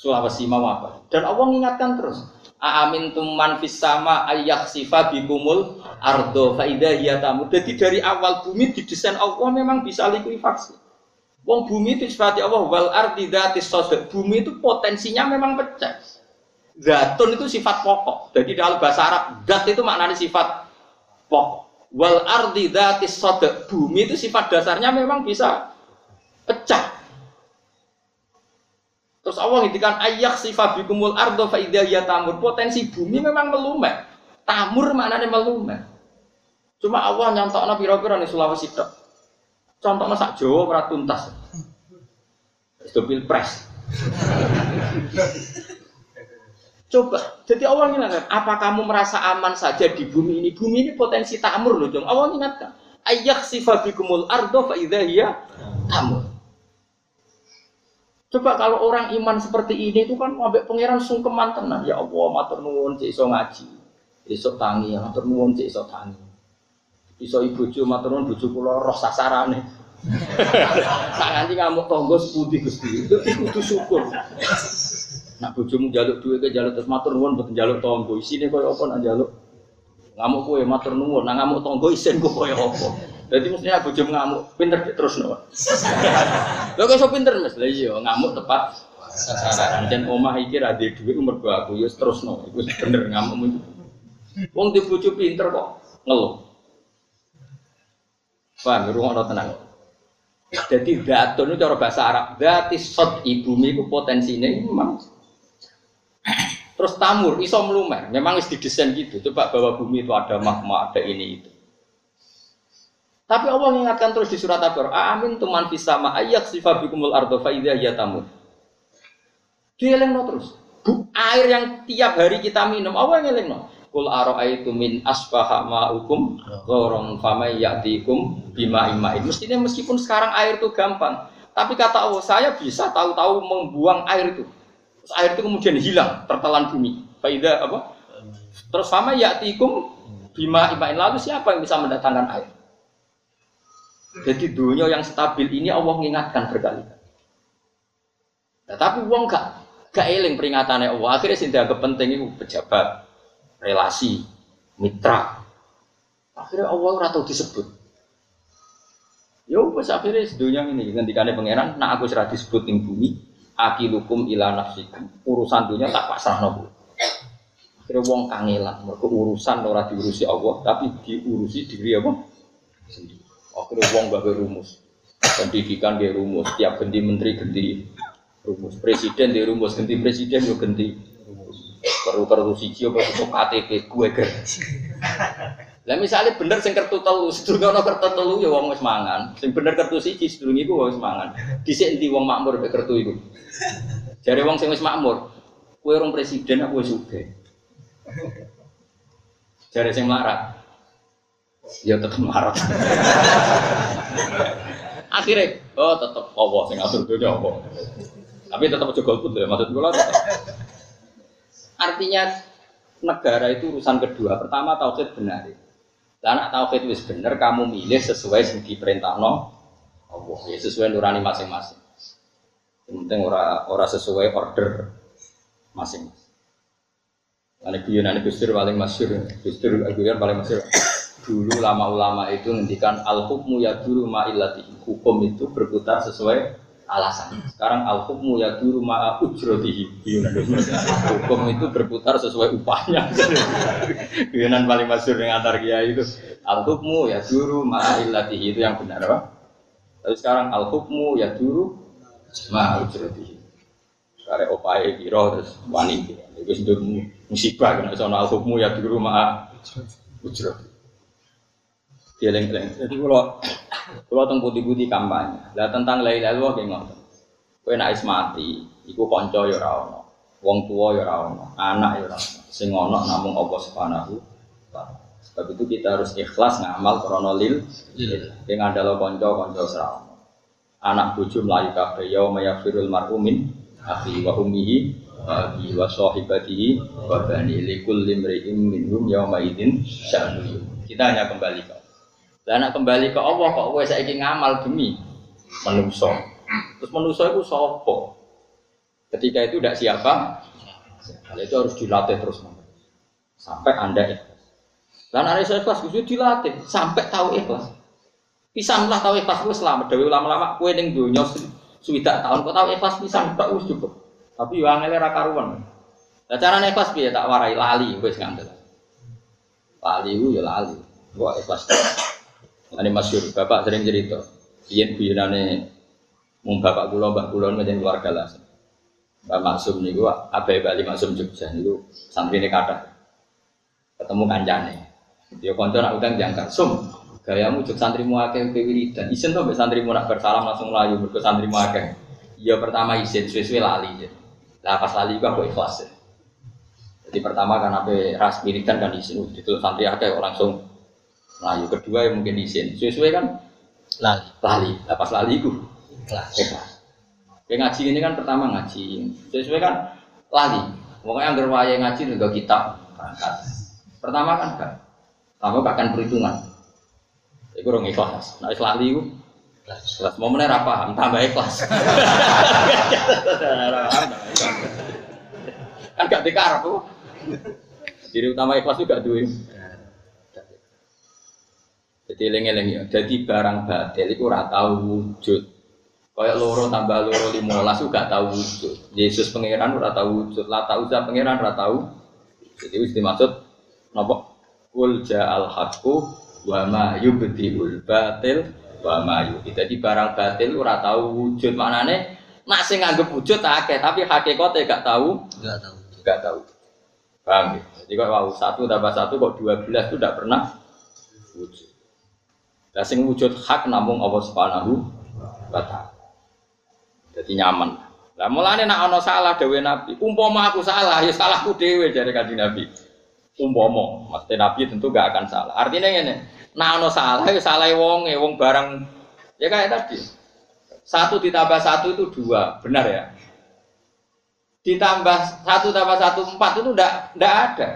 Sulawesi mau apa? Dan Allah mengingatkan terus. Amin tuman fis sama ayak sifa bikumul ardo faidah tamu. Jadi dari awal bumi didesain Allah memang bisa likuifaksi. Wong bumi itu seperti Allah wal ardi datis Bumi itu potensinya memang pecah. Zatun itu sifat pokok. Jadi dalam bahasa Arab, dat itu maknanya sifat pokok wal ardi datis bumi itu sifat dasarnya memang bisa pecah terus Allah ngintikan ayak sifat bikumul ardo faidah ya tamur potensi bumi memang melumet tamur maknanya melumet cuma Allah nyontok na piro-piro nih Sulawesi tok contohnya sak Jawa ora tuntas itu pilpres Coba, jadi Allah ingatkan, apa kamu merasa aman saja di bumi ini? Bumi ini potensi tamur loh, jom. Allah ingatkan, ayak sifabikumul ardo fa iya tamur. Coba kalau orang iman seperti ini itu kan sampai pangeran sungkeman tenan. Ya Allah, matur nuwun cek iso ngaji. Iso tangi, ya matur nuwun cek iso tangi. Iso ibu jo matur nuwun bojo kula roh sasarane. Sak nganti ngamuk tonggo seputih Gusti. Itu kudu syukur. Nak bojomu jaluk duit ke jaluk terus matur nuwun mboten jaluk tonggo. Isine koyo apa nak jaluk? Ngamuk kowe matur nuwun, nak ngamuk tonggo isin kok koyo apa? Jadi mestinya bojomu ngamuk, pinter terus no. Lho kok iso pinter Mas? Lah iya, ngamuk tepat. Dan omah iki ra duwe dhuwit umur aku ya terus no. Iku bener ngamuk. Wong di bojo pinter kok ngeluh. Paham, rumah tenang. Jadi datun itu cara bahasa Arab, dati sot ibu itu potensinya memang Terus tamur, iso melumer. Memang harus didesain gitu. Coba bahwa bumi itu ada magma, ada ini itu. Tapi Allah mengingatkan terus di surat Al-Qur'an, "Amin tuman fis sama ayyak sifabikumul ardo fa ya tamur." Dielengno terus. Bu, air yang tiap hari kita minum, Allah yang ngelengno. Kul itu min asbaha ma'ukum gharon famay ya'tikum bima imain. Mestinya meskipun sekarang air itu gampang, tapi kata Allah, saya bisa tahu-tahu membuang air itu. Terus air itu kemudian hilang tertelan bumi. Faidah apa? Terus sama yatikum bima imain lalu siapa yang bisa mendatangkan air? Jadi dunia yang stabil ini Allah mengingatkan berkali-kali. Nah, tapi uang gak gak eling peringatannya Allah. Akhirnya sih dianggap penting itu pejabat, relasi, mitra. Akhirnya Allah rata disebut. Ya wes akhirnya dunia ini ngendikane pangeran, nah aku serah disebut ning bumi, akilukum ila nafsikum. Urusan dunia tak pasrah nopo. Akhirnya wong kangelan, mereka urusan ora diurusi Allah, tapi diurusi diri apa? Sendiri. Akhirnya wong gak rumus. Pendidikan dia rumus, tiap ganti menteri ganti rumus. Presiden dia rumus, ganti presiden yo ganti perlu perlu siji apa KTP gue ger. Lah misalnya bener sing kertu telu, sedurunge ana kertu telu ya wong wis mangan. Sing bener kertu siji sedurunge iku wis mangan. Dhisik endi wong makmur mek kertu iku. Jare wong sing wis makmur, kowe orang presiden aku wis sugih. Jare sing melarat. Ya tetep melarat. Akhirnya, oh tetep Allah sing ngatur dunya apa. Tapi tetap aja golput ya, maksud kula tetep. Artinya negara itu urusan kedua. Pertama tauhid benar. Lah anak tauhid wis bener kamu milih sesuai sing diperintahno Allah. Ya sesuai nurani masing-masing. Penting ora ora sesuai order masing-masing. Ane guyonan Gus Dur paling masyhur, Gus Dur guyon paling masyhur. Dulu lama-ulama itu ngendikan al hukmu ya dulu ma Hukum itu berputar sesuai alasan. Sekarang al hukmu ya dulu ma ujrotihi. Hukum itu berputar sesuai upahnya. Guyonan paling masyhur yang antar kiai itu al hukmu ya dulu ma itu yang benar, Pak. Tapi sekarang al hukmu ya dulu ma ujrotihi. Kare opae piro terus wani Itu sudah musibah kena soal al hukmu ya dulu ma ujrotihi. Dieling-eling. Jadi kalau kalau tentang putih-putih kampanye, lah tentang lalu apa ngotot. Kue nak mati, iku konco ya rawon, wong tua ya rawon, anak ya rawon. Sing ono namun Allah subhanahu Sebab itu kita harus ikhlas ngamal kronolil. Yang adalah konco konco serawon. Anak bucu melayu kafe yau mayafirul marhumin akhi wa ummihi wa abi wa sahibatihi wa bani likul limri'im minhum yauma idin sya'nu. Kita hanya kembali ke dan nak kembali ke Allah kok kowe saiki ngamal demi manusa. Terus manusa itu sopo? Ketika itu tidak siapa? Hal itu harus dilatih terus sampai anda ikhlas. Dan ada saya ikhlas itu dilatih sampai tahu ikhlas. Pisang lah tahu ikhlas itu selamat. Dewi lama-lama kue neng dunia sudah tahun kau tahu ikhlas pisang tak us cukup. Tapi yang angel karuan. Nah, cara ikhlas biar tak warai lali wes ngandel. Lali itu ya lali. Gua ikhlas. Ini masyur, bapak sering cerita. Iya buyunane mung bapak kula mbah kula ngene keluarga lah. Mbak Maksum niku abai Bali Maksum Jogja niku santrine kathah. Ketemu kancane. Dia kanca nak utang jangkar. Sum, gayamu jog santrimu akeh kowe wiridan. Isin to mbek santrimu nak bersalam langsung melayu mergo santrimu akeh. Ya pertama isin suwe-suwe lali. Lah pas lali ku aku ikhlas. Jadi pertama kan apa ras wiridan kan isin itu santri akeh langsung Melayu kedua yang mungkin izin. Sesuai kan lali. Lali. Lepas lali itu. Ikhlas. Ikhlas. Kayak ngaji ini kan pertama ngaji. Sesuai kan lali. Pokoknya yang waya ngaji juga kita berangkat. Pertama kan kan. Kamu akan perhitungan. Itu orang ikhlas. Nah ikhlas lali itu. Ikhlas. Mau mana apa? Tambah ikhlas. kan gak dikarep tuh. Jadi utama ikhlas juga duit. Jadi eling-eling ya. Jadi barang batil itu ora tahu wujud. Kayak loro tambah loro limolas juga tahu wujud. Yesus pangeran ora tahu wujud. Lah tahu za pangeran ora tahu. Jadi wis dimaksud napa? Kul ja'al haqqu wa ma yubdiul batil wa ma Jadi barang batil ora tahu wujud. Maknane nak sing nganggep wujud akeh tapi hakikate gak tahu. Gak tahu. Gak tahu. Paham ya? Jadi kalau satu tambah satu kok dua belas itu tidak pernah wujud. Lah sing wujud hak namung Allah Subhanahu wa taala. Jadi nyaman. Lah mulane nak ana salah dewe Nabi, umpama aku salah ya salahku dewe jare kanjeng Nabi. Umpama, mesti Nabi tentu gak akan salah. Artinya ngene, nak ana salah ya salah wong wong barang ya kayak tadi. Satu ditambah satu itu dua, benar ya? Ditambah satu tambah satu empat itu ndak ndak ada.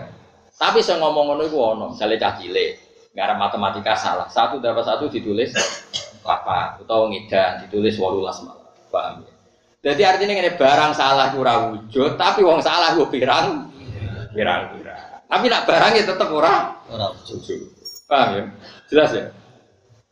Tapi saya ngomong ngono itu ono, misalnya cah cilik ngarang matematika salah. Satu dapat satu ditulis apa atau ngidan ditulis walulas malah. Paham ya? Jadi artinya ini barang salah kurang wujud, tapi wong salah gue pirang, pirang pirang. Tapi nak barang ya tetap orang orang wujud. Paham ya? Jelas ya?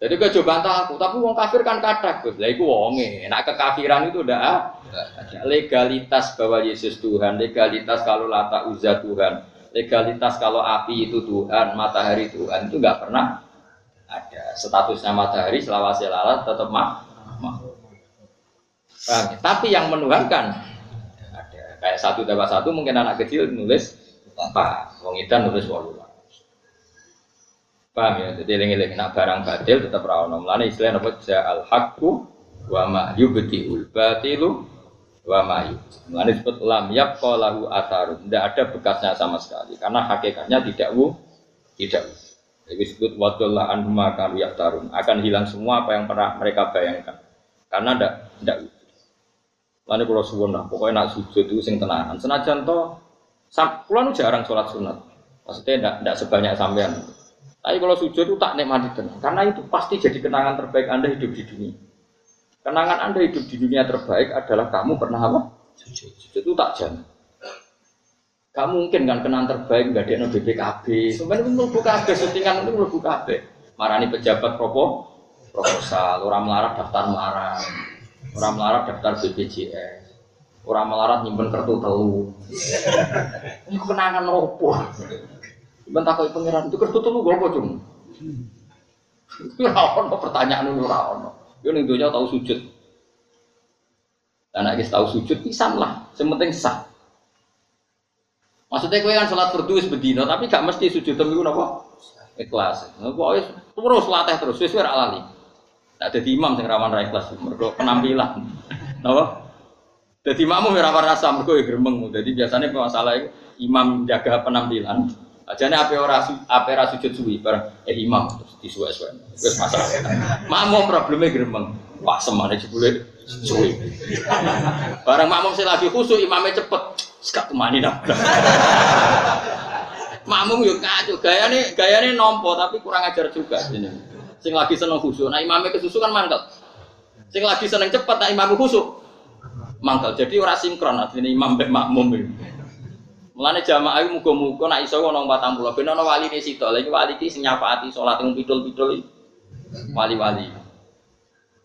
Jadi gue coba aku, tapi wong kafir kan kadang Gus. Lah iku wonge, nak kekafiran itu udah ada legalitas bahwa Yesus Tuhan, legalitas kalau lata uzza Tuhan, legalitas kalau api itu Tuhan, matahari Tuhan itu nggak pernah ada. Statusnya matahari selawase lalat tetap mah. Paham? Tapi yang menuhankan ada. Kayak satu tambah satu mungkin anak kecil nulis apa? Wong Idan nulis walulah. Paham ya? Jadi eling-eling nak barang batil tetap rawon. Mulane istilah apa? Al haqqu wa ma yubtiul batilu wa mayu. Mengenai disebut lam yabqa lahu atharun. Tidak ada bekasnya sama sekali karena hakikatnya tidak wu Tidak. Jadi disebut wadullah anhum akan tarun akan hilang semua apa yang pernah mereka bayangkan. Karena tidak tidak Lalu kalau suwun lah, pokoknya nak sujud itu sing tenanan. Senajan to, pulau jarang sholat sunat. Maksudnya tidak tidak sebanyak sampean. Tapi kalau sujud itu tak nikmati tenang, karena itu pasti jadi kenangan terbaik anda hidup di dunia. Kenangan anda hidup di dunia terbaik adalah kamu pernah apa? Sujud. Itu tak jangan. Kamu mungkin kan kenangan terbaik nggak ada BPKB. Sebenarnya itu buka KB, syutingan itu buka KB. Marani pejabat propo, proposal, orang melarat daftar melarang. Orang melarat daftar BPJS. Orang melarat nyimpen kartu telu. Ini kenangan opo. Iban takoi pangeran itu kartu telu gue apa cung? Ora pertanyaan lu ora ono. Yo ning donya tahu sujud. Anak guys tahu sujud pisan lah, sementing sah. Maksudnya kue kan sholat berdua sebedino, tapi gak mesti sujud tapi gue nopo ikhlas. Pokoknya terus latih terus, sesuai lali. Tak ada imam sing rawan ra ikhlas, mergo penampilan. Napa? Jadi makmum ya rawan rasa mergo ya gremeng. Jadi biasanya masalah imam jaga penampilan. Ajane ape ora ape ora sujud suwi bar eh imam terus disuwe-suwe. Wis masalah. Makmum probleme gremeng. Wah semane jebule suwi. Barang makmum sing lagi khusuk imamnya cepet. Sekak kemani nabrak. makmum yo kacau gayane gayane nompo tapi kurang ajar juga ini. Sing lagi seneng khusyuk, nah imamnya kesusu kan mangkel. Sing lagi seneng cepet, nah imamnya khusyuk mangkel. Jadi ora sinkron artinya imam mbek makmum iki. Mulane jamaah iku muga-muga nek iso ana 40 ben ana wali ne sitok. Lha iki wali iki sing nyafaati salat yang pidul-pidul wali-wali.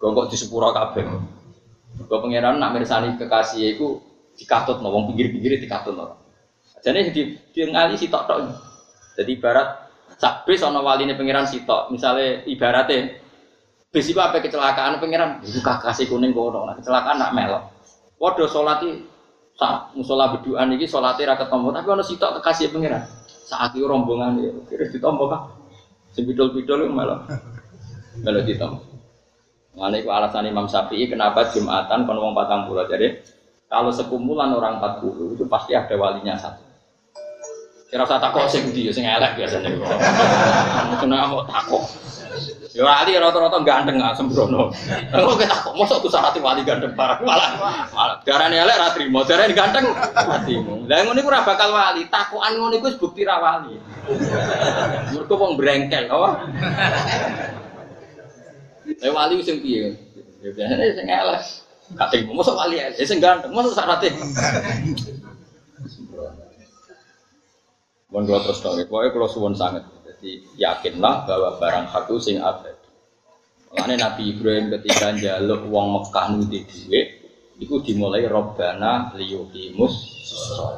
Kok kok disepuro kabeh. Kok pangeran nak mirsani kekasih iku dikatut wong pinggir-pinggir dikatut ora. Jadi di ngali sitok tok. Jadi ibarat Sak bis ana waline pangeran sitok. Misale ibarate bis iku ape kecelakaan pangeran buka kasih kuning kono. Nah, kecelakaan nak melok. Padha salat iki sak musala beduan iki salate ra ketemu tapi ana sitok kekasih pangeran. Saat itu rombongan iki kira ditompo kah? Sing bidol-bidol melok. Melok ditompo. Mengenai itu alasan Imam Syafi'i kenapa Jumatan penuh patang pulau. Jadi kalau sekumpulan orang 40 itu pasti ada walinya satu. Kira usah takok sing ndi ya sing elek biasanya. Kena mau takok. Ya ali rata-rata ganteng ah sembrono. Kok kita takok mosok ku syarat wali ganteng parah malah. Malah darane elek ra trimo, darane ganteng atimu. Lah ngono iku ora bakal wali, takokan ngono iku bukti ra wali. Mergo wong brengkel apa? Eh wali sing piye? Ya biasane sing elek. Kating mosok wali elek, sing ganteng mosok. Mohon dua terus dong, pokoknya kalau suwon sangat. Jadi yakinlah bahwa barang satu sing abadi. Makanya Nabi Ibrahim ketika jaluk uang Mekah nudi duit, itu dimulai Robbana liyukimus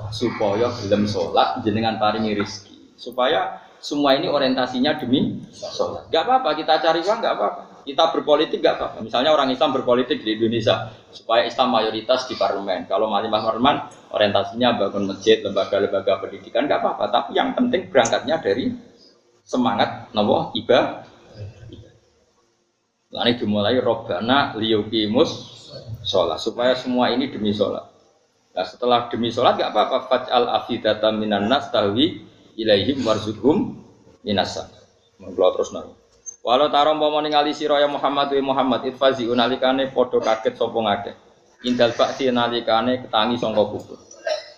supaya belum sholat jenengan paringi rizki. Supaya semua ini orientasinya demi sholat. Gak apa-apa kita cari uang, gak apa-apa. Kita berpolitik gak apa-apa. Misalnya orang Islam berpolitik di Indonesia supaya Islam mayoritas di parlemen. Kalau malimah parlemen orientasinya bangun masjid, lembaga-lembaga pendidikan gak apa-apa. Tapi yang penting berangkatnya dari semangat nopo ibadah. Lalu dimulai robbana liyukimus sholat supaya semua ini demi sholat. Nah setelah demi sholat gak apa-apa faj'al afidata minan nas tahwi ilaihim warzuhum minasa. Mengkelau terus nanti. Walau tarom pomo ningali sira Muhammad wa Muhammad itfazi unalikane padha kaget sapa ngakeh. Indal bakti ketangi sangka kubur.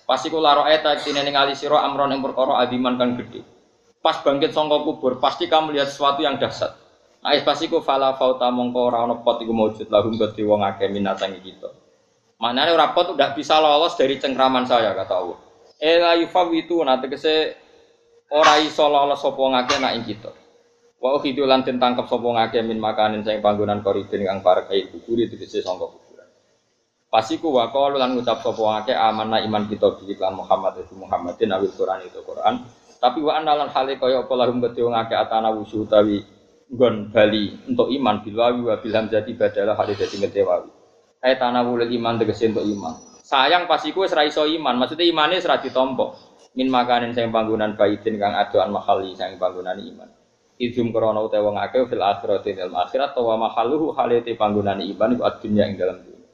Pas iku laro eta tine ningali amron ing perkara adiman kan gede. Pas bangkit sangka kubur pasti kamu lihat sesuatu yang dahsyat. Nah, pas iku fala fauta mongko ora pot iku lahum kedhi wong akeh minatangi kita. Manane ora pot udah bisa lolos dari cengkraman saya kata Allah. Ela yufawitu nanti kese ora iso lolos sapa ngake nak ing kita. Wa ukhidu lan den tangkep sapa ngake min makanin sing panggonan koridin kang parek ae kuburi tegese sangka kuburan. Pasiku wa qalu lan ngucap sapa ngake amanna iman kita bi lan Muhammad itu Muhammadin awil Quran itu Quran. Tapi wa analan hale kaya apa lahum kedhe ngake atana wusu utawi nggon bali untuk iman bilwawi wa bilham jadi badalah hale dadi ngedewawi. Ay tanawul iman tegese untuk iman. Sayang pasiku wis ra iso iman, maksudnya imane wis ra ditampa. Min makanin sing panggonan baidin kang adoan mahali sing panggonan iman. Idum krono utawa wong akeh fil akhirati dalam akhirat wa mahalluhu halite panggonan iman iku adunya ing dalam dunia.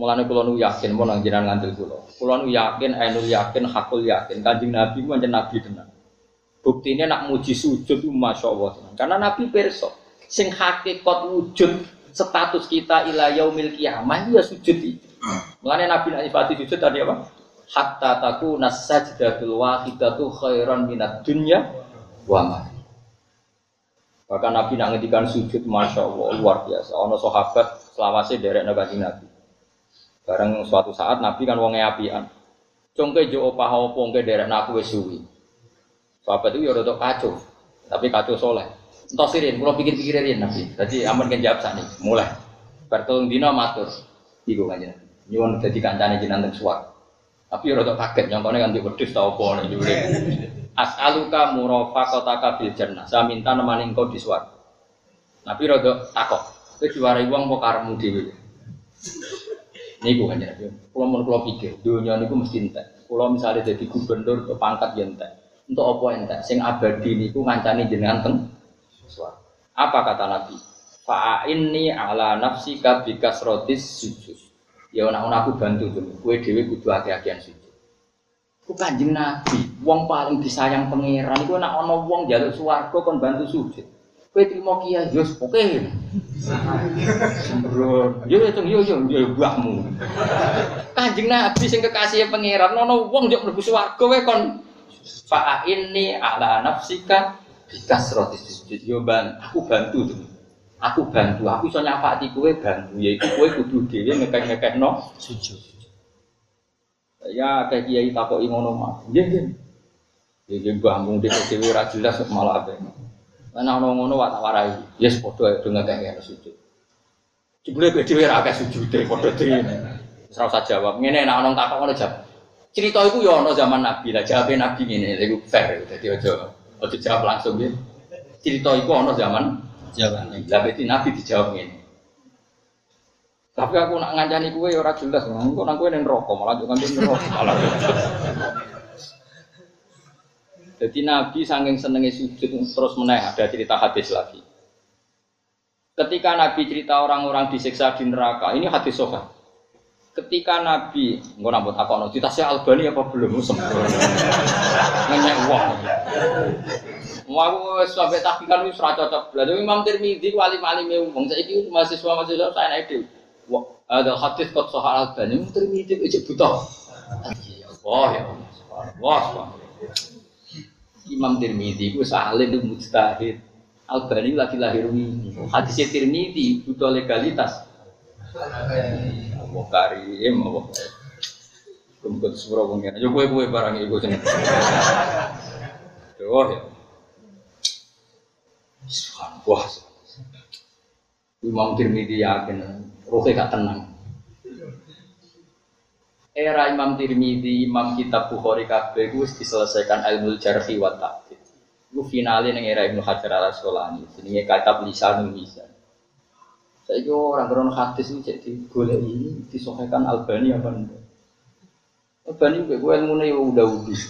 Mulane kula nu yakin mau nang jenengan ngandel kula. Kula nu yakin ainul yakin hakul yakin Kanjeng Nabi ku pancen nabi tenan. Buktinya nak muji sujud itu masya Allah. Karena Nabi perso, sing hakikat wujud status kita ila yaumil kiamah ya sujud itu. Mulanya Nabi nak nyifati sujud tadi apa? Hatta taku nasajdatul wahidatu khairan minat dunya wa ma. Bahkan Nabi nak ngedikan sujud masya Allah luar biasa. Ono sahabat selawase derek nabi Nabi. Bareng suatu saat Nabi kan wonge apian. Congke jo opah opo ngke derek naku wis suwi. Sahabat itu ya rada kacau, tapi kacau soleh. Entah sirin, kalau pikir-pikir rian nabi. Jadi aman kan jawab sani, mulai. Bertolong dino matur, iku kan Nyuwun jadi kancane suwak. Tapi ya rada kaget, nyongkone kan di wedhus ta opo. As'aluka murafaqataka fil jannah. Saya minta nemani engkau di. Nabi rada takok. Kowe diwarai wong apa karepmu dhewe? Niku kan ya. Kulo mun kulo pikir, dunia niku mesti entek. Kulo misalnya jadi gubernur ke pangkat ya entek. Untuk apa entek? Sing abadi niku ngancani jenengan teng. Apa kata Nabi? Fa'inni ala nafsika bikasrotis sujud. Ya ana aku bantu tuh. Kue dewi kudu hati-hatian sujud. Ku kanjeng Nabi, wong paling disayang pangeran iku nek ana wong njaluk swarga kon bantu sujud. Kowe trimo kiai yo oke. Sembrono. Yo yo yo yo yo buahmu. Kanjeng Nabi sing kekasih pangeran ana wong njuk mlebu swarga kowe kon Fa ini ala nafsika bikas roti sujud yo ban aku bantu tuh. Aku bantu, aku iso nyafati kowe bantu yaiku kowe kudu dhewe ngekek-ngekekno sujud. Ya kayak kiai takoki ngono mah. Nggih nggih. Nggih mbah mung dhewe dhewe ora jelas malah ape. Ana ngono wae tak warai. Yes padha do ngekek sujud. Jebule kowe dhewe ora akeh sujude padha dhewe. Wis ora usah jawab. Ngene nek ana takok ngono jawab. Cerita itu ya ono zaman Nabi lah, jawabnya Nabi ini, itu fair, jadi ojo, ojo jawab langsung ya. Cerita itu ono zaman zaman lah Nabi dijawab ini. Tapi aku nak ngancani kue ya ora jelas, engko nang kue ning rokok malah juga ning rokok malah. Jadi Nabi saking senengnya sujud terus meneh ada cerita hadis lagi. Ketika Nabi cerita orang-orang disiksa di neraka, ini hadis sofa ketika Nabi nggak nambut apa no saya Albani apa belum? Sempurna nanya uang mau sampai tahqiqan wis ora cocok. Belajar Imam Tirmidzi wali wali wong. Saiki mahasiswa mahasiswa saya naik itu ada hadis kok soal Albani Imam Tirmidzi aja buta Allah ya Allah Imam Tirmidzi ku saleh itu mujtahid Albani lagi lahir ini hadisnya Tirmidzi butuh legalitas Allah karim, Allah. Kumpul sepuro pengen. Yo kue kue barang ibu sini. Doh ya. Wah. Imam Tirmidzi yakin, rohnya gak tenang. Era Imam Tirmidzi, Imam Kitab Bukhari kabeh itu diselesaikan ilmu jarhi wa ta'dil. Itu finalnya ning era Ibnu Hajar Al Asqalani. Jenenge kitab Lisanul Mizan. Saya kira orang beron hadis ini jadi boleh ini disohkan Albani apa enggak? Albani gue gue ilmu nih udah udah.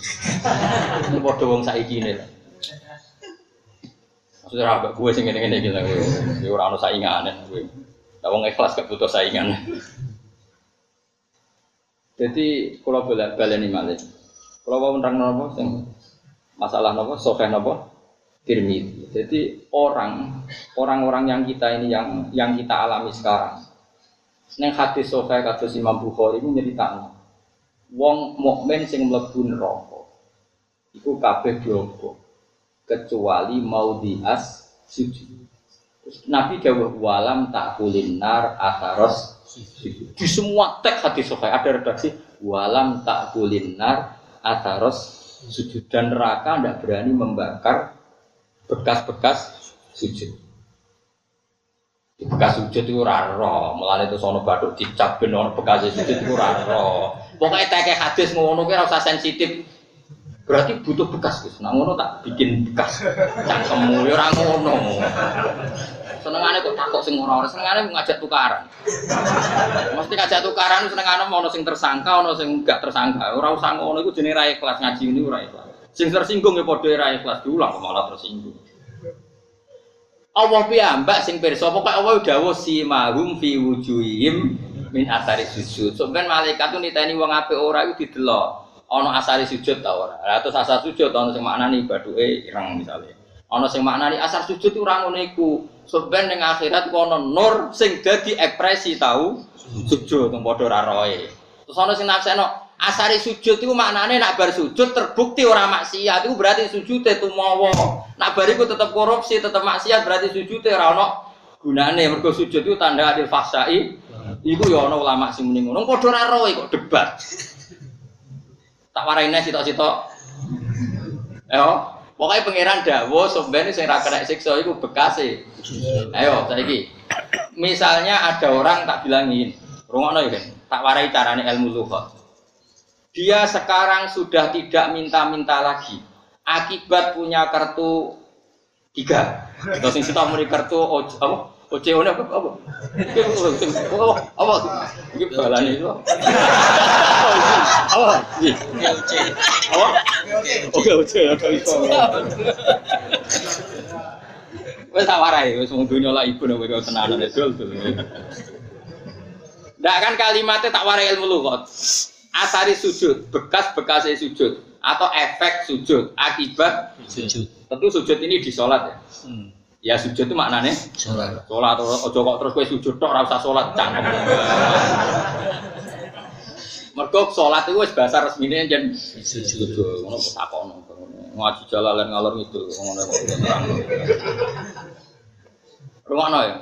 Ini bodoh wong saiki ini lah. Maksudnya agak gue sih ngene-ngene gitu gue. Orang saingan gue. Nah, wong ikhlas gak butuh saingan. Jadi kalau boleh balik ini malah. Kalau mau menerang nopo, masalah nopo, soheh nopo, Tirmidzi. Jadi orang orang-orang yang kita ini yang yang kita alami sekarang. Neng hadis sahih kados Imam Bukhari itu nyeritakno. Wong mukmin sing mlebu neraka iku kabeh bloko kecuali mau dias sujud. Nabi dawuh walam tak kulinar atharos Di semua teks hadis sahih ada redaksi walam tak kulinar atharos sujud dan neraka tidak berani membakar bekas-bekas sujud. Bekas sujud itu raro, malah itu sono baduk dicap ben bekas sujud itu raro. Pokoknya teke hadis ngono kira usah sensitif. Berarti butuh bekas Gus. Nah ngono tak bikin bekas cangkemmu ya ngono. Senengane kok takok sing ora ora senengane ngajak tukaran. Mesti ngajak tukaran senengane ono sing tersangka, ono sing enggak tersangka. Ora usah ngono iku jenenge ra ikhlas ngaji ini ora ikhlas. Sing tersinggung ya padha ra ikhlas diulang malah tersinggung. Allah piyambak sing pirsa pokoke Allah dawuh si mahum fi wujuhim min athari sujud. Sampeyan malaikat tuh niteni wong apik ora iku didelok. Ono asari sujud ta ora? Lah terus asar sujud ono sing maknani baduke ireng misalnya. Ono sing maknani asar sujud ora ngono iku. Soben ning akhirat ku ono nur sing dadi ekspresi tahu sujud wong padha ora roe. Terus ono sing nafseno asari sujud iku maknane nak bar sujud terbukti ora maksiat iku berarti sujude tumawa. Nak bar iku tetep korupsi, tetep maksiat berarti sujude ora ono gunane. Mergo sujud itu tanda adil fahsai. Iku ya ono ulama sing muni ngono. Padha ora roe kok debat. Tak waraine sitok-sitok. Ayo, pokoknya pangeran dawo sebenarnya sing ra kena siksa iku bekase. Ayo, saiki. Misalnya ada orang tak bilangin, rungokno ya tak warai carane ilmu lughat. Dia sekarang sudah tidak minta-minta lagi. Akibat punya kartu tiga. Terus sing kita muni kartu apa? OCO apa? Apa? Apa? Apa? Iki balane itu. Apa? Iki. Apa? Oke. Wes tak warai, wes lah ibu. Ndak kan kalimatnya tak warai ilmu lughat. Asari sujud, bekas-bekas sujud atau efek sujud, akibat Sujud. tentu sujud ini di sholat ya. Hmm. Ya sujud itu maknanya Sholat. sholat ojo kok terus kowe sujud tok ora usah sholat cangkem. Mergo sholat itu wis bahasa resmine jen Sujud. ngono kok takono. Ngaji jalalan ngalor ngidul ngono kok terang. Rumakno ya.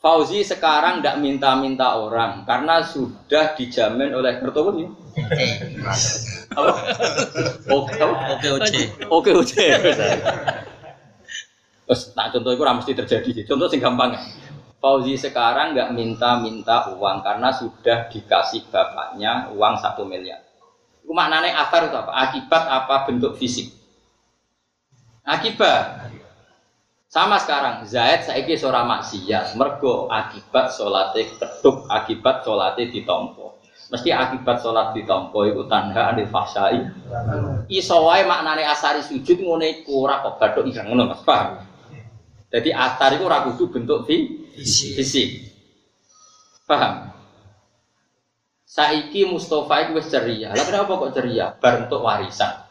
Fauzi sekarang tidak minta-minta orang karena sudah dijamin oleh nih. Apa? Oke? Oke, oke. Oke, oke. Terus tak contoh itu mesti terjadi. Contoh sing gampang. Fauzi sekarang nggak minta-minta uang karena sudah dikasih bapaknya uang satu miliar. Itu maknanya asar itu apa? Akibat apa bentuk fisik? Akibat. Sama sekarang, Zaid saiki seorang maksiat, mergo akibat sholatnya keduk, akibat sholatnya ditompo. Mesti akibat sholat ditompo itu tanda anil fahsyai. Iso wae maknane asari sujud ngono iku ora kok ngono Mas, paham? Jadi asar itu kudu bentuk fi Fisik. fisik. Paham? Saiki Mustafa itu wis ceria. Lah kenapa kok ceria? Bar untuk warisan.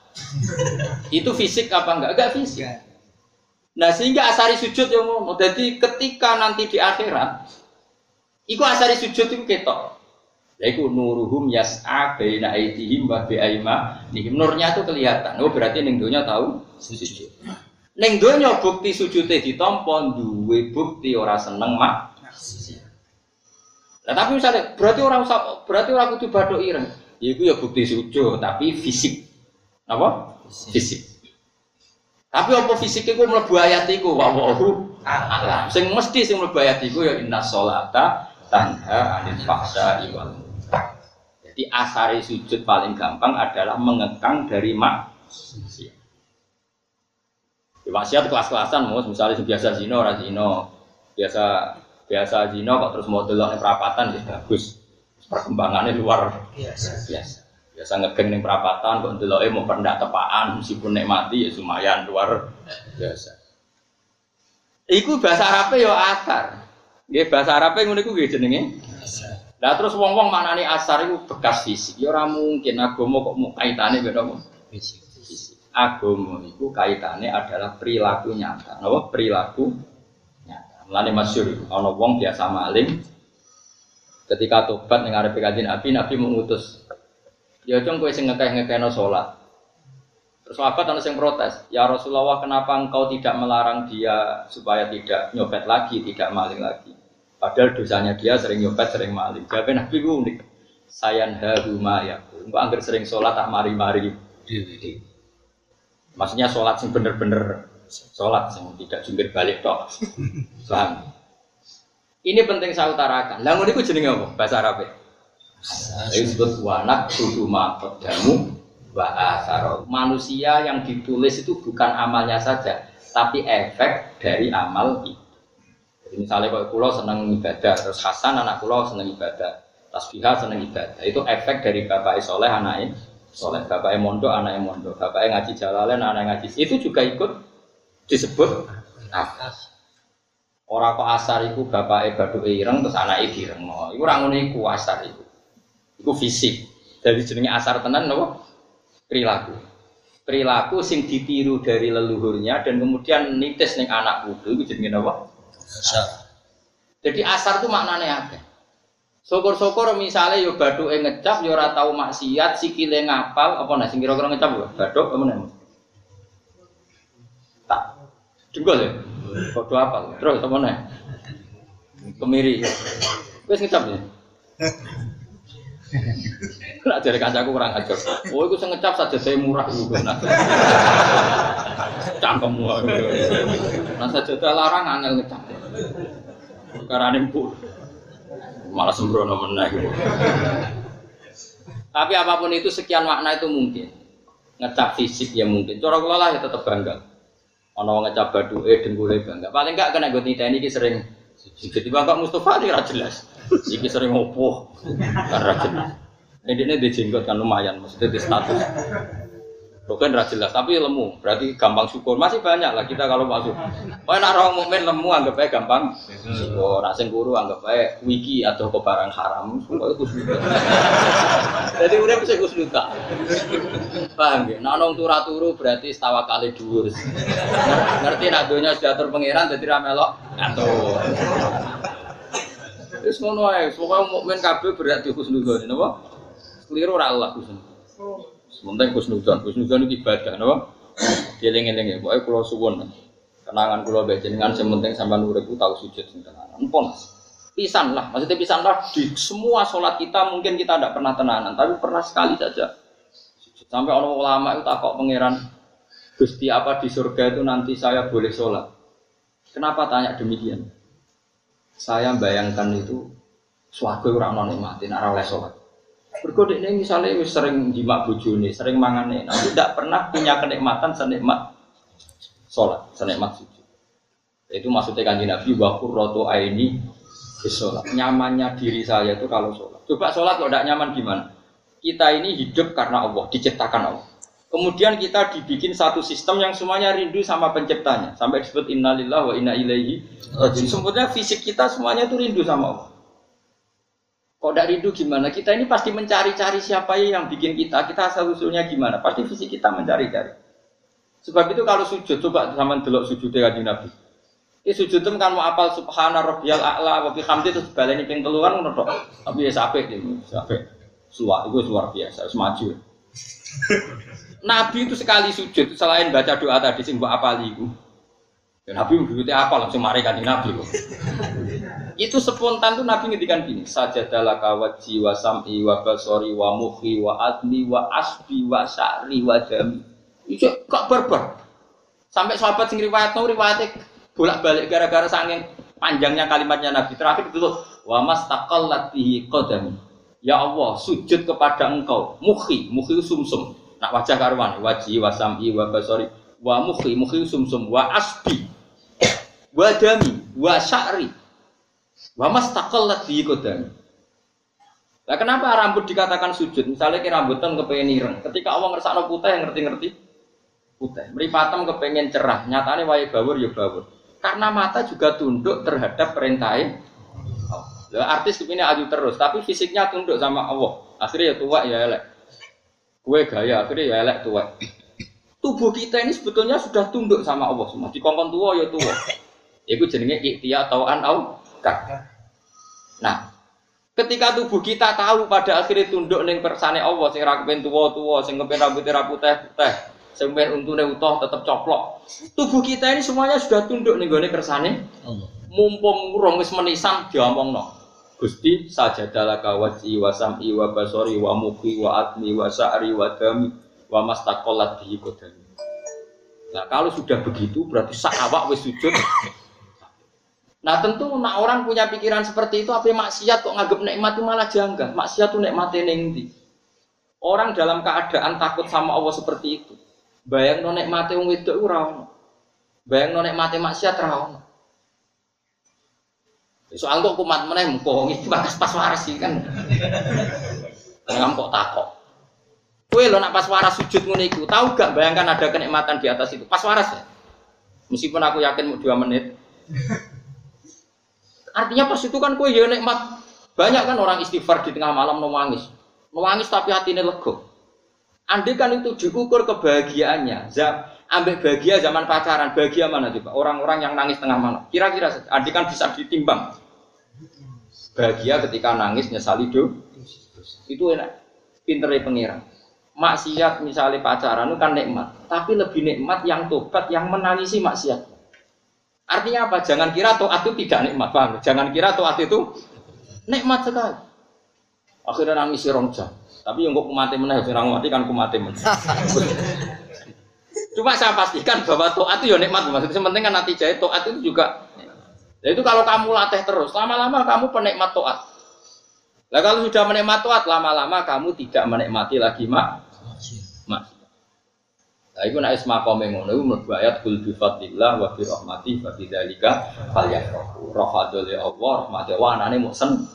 itu fisik apa enggak? Enggak fisik. Nah sehingga asari sujud yang ngono. Jadi ketika nanti di akhirat, iku asari sujud itu ketok. Yaitu nuruhum yas'a baina aidihim wa bi aimanihim. Nurnya itu kelihatan. Oh berarti ning tahu sujud. Ning donya bukti sujude ditampa duwe bukti ora seneng mak. Nah, tapi misalnya berarti orang usah berarti orang kudu bathuk ireng. Ya iku ya bukti sujud tapi fisik. Apa? Fisik. Tapi apa fisik iku mlebu ayat iku wa wa'hu alam. Sing mesti sing mlebu ayat iku ya inna sholata tanha anil fahsya'i wal. Jadi asari sujud paling gampang adalah mengekang dari maksiat. Di maksiat kelas-kelasan mus, misalnya biasa zina ora zina. Biasa biasa zina kok terus mau delok perapatan ya bagus. Perkembangannya luar Biasa. biasa. Biasa ngegeng ning perapatan kok ndeloke mau pendak tepaan meskipun nek mati ya lumayan luar biasa. Iku bahasa Arabe ya asar. Nggih bahasa Arabe ngono iku nggih jenenge. Lah terus wong-wong maknane asar iku bekas fisik. Ya ora mungkin agama kok mau kaitane apa? Fisik. Fisik. Agama iku kaitane adalah perilaku nyata. Perilaku nyata. Mulane masyhur ana wong biasa maling ketika tobat ning arepe kanjeng Nabi, Nabi mengutus Ya cung kowe sing ngekeh-ngekehno salat. Terus sahabat ana sing protes, "Ya Rasulullah, kenapa engkau tidak melarang dia supaya tidak nyopet lagi, tidak maling lagi?" Padahal dosanya dia sering nyopet, sering maling. Jawabnya Nabi unik. Sayan haruma ya. Engkau anggar sering sholat tak mari-mari. Maksudnya sholat sing bener-bener sholat sing tidak jungkir balik tok. Paham? Ini penting saya utarakan. Lah ngono iku jenenge apa? Bahasa Arab. Ini disebut wanak sudu makodamu wa asaro. Manusia yang ditulis itu bukan amalnya saja, tapi efek dari amal itu. Jadi misalnya kalau pulau seneng ibadah, terus Hasan anak pulau seneng ibadah, Tasbihah seneng ibadah. Itu efek dari bapak soleh anaknya soleh, bapak mondok anaknya mondok, bapak ngaji jalalen anaknya ngaji. Itu juga ikut disebut nafas. Orang kok asar itu bapak badu ireng terus anaknya direng. Iku orang ngono iku asar itu. Iku fisik. Dari jenenge asar tenan napa? Perilaku. Perilaku sing ditiru dari leluhurnya dan kemudian nitis ning anak putu itu jenenge? Asar. Jadi asar itu maknanya apa? Syukur-syukur misalnya yo bathuke ngecap yo ora tau maksiat, sikile ngapal apa nah sing kira-kira ngecap yo bathuk apa meneh? Tak. Dengkul ya? Padha apal. Terus apa meneh? Kemiri. Wis ngecap ya? Nak jare kancaku kurang ajar. Oh, iku sing ngecap saja saya murah iku. Nah. Cangkemmu. Nah saja larang angel ngecap. Perkara pun malah sembrono meneh. Tapi apa pun itu sekian makna itu mungkin. Ngecap fisik ya mungkin. Cara kula lah ya tetep bangga. Ana wong ngecap baduke dengkule bangga. Paling enggak kena gue titeni iki sering jadi Bapak Mustafa ini jelas. Iki sering ngopo karena jelas. Ini dia kan lumayan, maksudnya di status. Bukan ra jelas, tapi lemu. Berarti gampang syukur. Masih banyak lah kita kalau masuk. Oh, nak orang mukmin lemu anggap aja gampang syukur. Nak guru anggap aja wiki atau ke barang haram. Semua itu sudah. Jadi udah bisa kusnuta. Paham ya? Nak nong turu berarti setawa kali dhuwur. Ngerti nak dunia sudah terpengiran jadi ramelok ngatur. Wis ngono ae, pokoke mukmin kabeh berarti husnudzon, napa? Keliru ora Allah husnudzon. Sementara kusnudon, kusnudon itu ibadah, no? Dieling-eling ya, pokoknya kalau suwun, kenangan kalau baca dengan sementing sampai nurut itu tahu sujud sing tenanan. Empon, pisan lah, maksudnya pisan lah di semua sholat kita mungkin kita tidak pernah tenanan, tapi pernah sekali saja. Sampai orang ulama itu takut pangeran, Gusti apa di surga itu nanti saya boleh sholat. Kenapa tanya demikian? Saya bayangkan itu suatu orang non nak oleh sholat. Berkode ini misalnya sering jimak bujuni, sering mangane, tapi tidak pernah punya kenikmatan senikmat sholat, senikmat sujud. Itu maksudnya kan Nabi wakur roto aini sholat. Nyamannya diri saya itu kalau sholat. Coba sholat kalau tidak nyaman gimana? Kita ini hidup karena Allah, diciptakan Allah. Kemudian kita dibikin satu sistem yang semuanya rindu sama penciptanya. Sampai disebut innalillah wa inna ilaihi. Sebetulnya fisik kita semuanya itu rindu sama Allah. Kok tidak rindu gimana? Kita ini pasti mencari-cari siapa yang bikin kita. Kita asal usulnya gimana? Pasti fisik kita mencari-cari. Sebab itu kalau sujud, coba sama delok sujud dari Nabi. Ini sujud itu kan mau apal subhana rabbiyal a'la wa bihamdi terus baleni ping telu kan ngono Tapi ya gitu, sampai suwa itu luar biasa, semaju. Nabi itu sekali sujud selain baca doa tadi sing mbok apali iku. Ya, Nabi begitu apa langsung mari kan Nabi kok. Itu spontan tuh Nabi ngedikan gini, saja dalam kawaji wa sam'i wa basori wa muhi wa admi wa asbi wa sa'ri wa jami. Itu kok berber. Sampai sahabat sing riwayat no riwayatnya bolak-balik gara-gara saking panjangnya kalimatnya Nabi terakhir itu tuh wa mastaqallat bihi qadami. Ya Allah, sujud kepada Engkau. Muhi, muhi sumsum. Nak wajah karwan, waji wa sam'i wa basori wa muhi, muhi sumsum wa asbi wa dami wa sya'ri wa mastaqallat bi qadami Nah, kenapa rambut dikatakan sujud? Misalnya ke rambutan kepengen ireng. Ketika Allah ngersakno putih yang ngerti-ngerti putih. Meripatem kepengen cerah. Nyatanya wae bawur ya bawur. Karena mata juga tunduk terhadap perintahnya. Lah artis kepini aju terus, tapi fisiknya tunduk sama Allah. Akhirnya ya tua ya elek. Kue gaya akhirnya ya elek tua. Tubuh kita ini sebetulnya sudah tunduk sama Allah semua. Di kongkong tua ya tua. Itu jenenge ikhtiar atau Nah, ketika tubuh kita tahu pada akhirnya tunduk neng persane Allah sing ra kepen tuwa-tuwa, sing kepen rambutnya ra putih-putih, sing kepen untune utuh tetep coplok. Tubuh kita ini semuanya sudah tunduk ning gone kersane Allah. Mumpung urung wis menisan diomongno. Gusti sajadalah kawaji wa sam'i wa basori wa muki wa atmi wa sa'ri wa dami wa mastaqallat bihi. Nah, kalau sudah begitu berarti sak awak wis sujud Nah tentu nak orang punya pikiran seperti itu apa maksiat kok nganggep nikmat itu malah janggal. Maksiat itu nikmatnya nengdi. Orang dalam keadaan takut sama Allah seperti itu. Bayang nonek mati wong wedok ora. Bayang nonek mati maksiat ora ono. Soal kok kumat meneh mumpung iki pas pas waras kan. Ngam kok takok. Kue lo nak pas waras sujud iku, tahu gak bayangkan ada kenikmatan di atas itu. Pas waras ya. Meskipun aku yakin mau dua menit. Artinya pas itu kan kue ya nikmat. Banyak kan orang istighfar di tengah malam nangis. Nangis tapi hatinya lego. Andai kan itu diukur kebahagiaannya, ambek bahagia zaman pacaran, bahagia mana coba? Orang-orang yang nangis tengah malam. Kira-kira andai kan bisa ditimbang. Bahagia ketika nangis nyesali do, itu enak. Pinternya pengiran. Maksiat misalnya pacaran itu kan nikmat, tapi lebih nikmat yang tobat yang menangisi maksiat. Artinya apa? Jangan kira toat itu tidak nikmat, paham? Jangan kira toat itu nikmat sekali. Akhirnya nangis rong jam. Tapi yang kok mati meneh, sing mati kan ku mati meneh. Cuma saya pastikan bahwa toat itu ya nikmat. Maksudnya yang penting kan nanti jahit toat itu juga. Nah itu kalau kamu latih terus, lama-lama kamu penikmat toat. Nah kalau sudah menikmat toat, lama-lama kamu tidak menikmati lagi mak. Nah itu nak isma kome ngono itu mlebu ayat kul bi fadlillah wa bi rahmati fa bi dzalika falyafrahu. Rahmatul Allah, rahmate wa anane mau sen.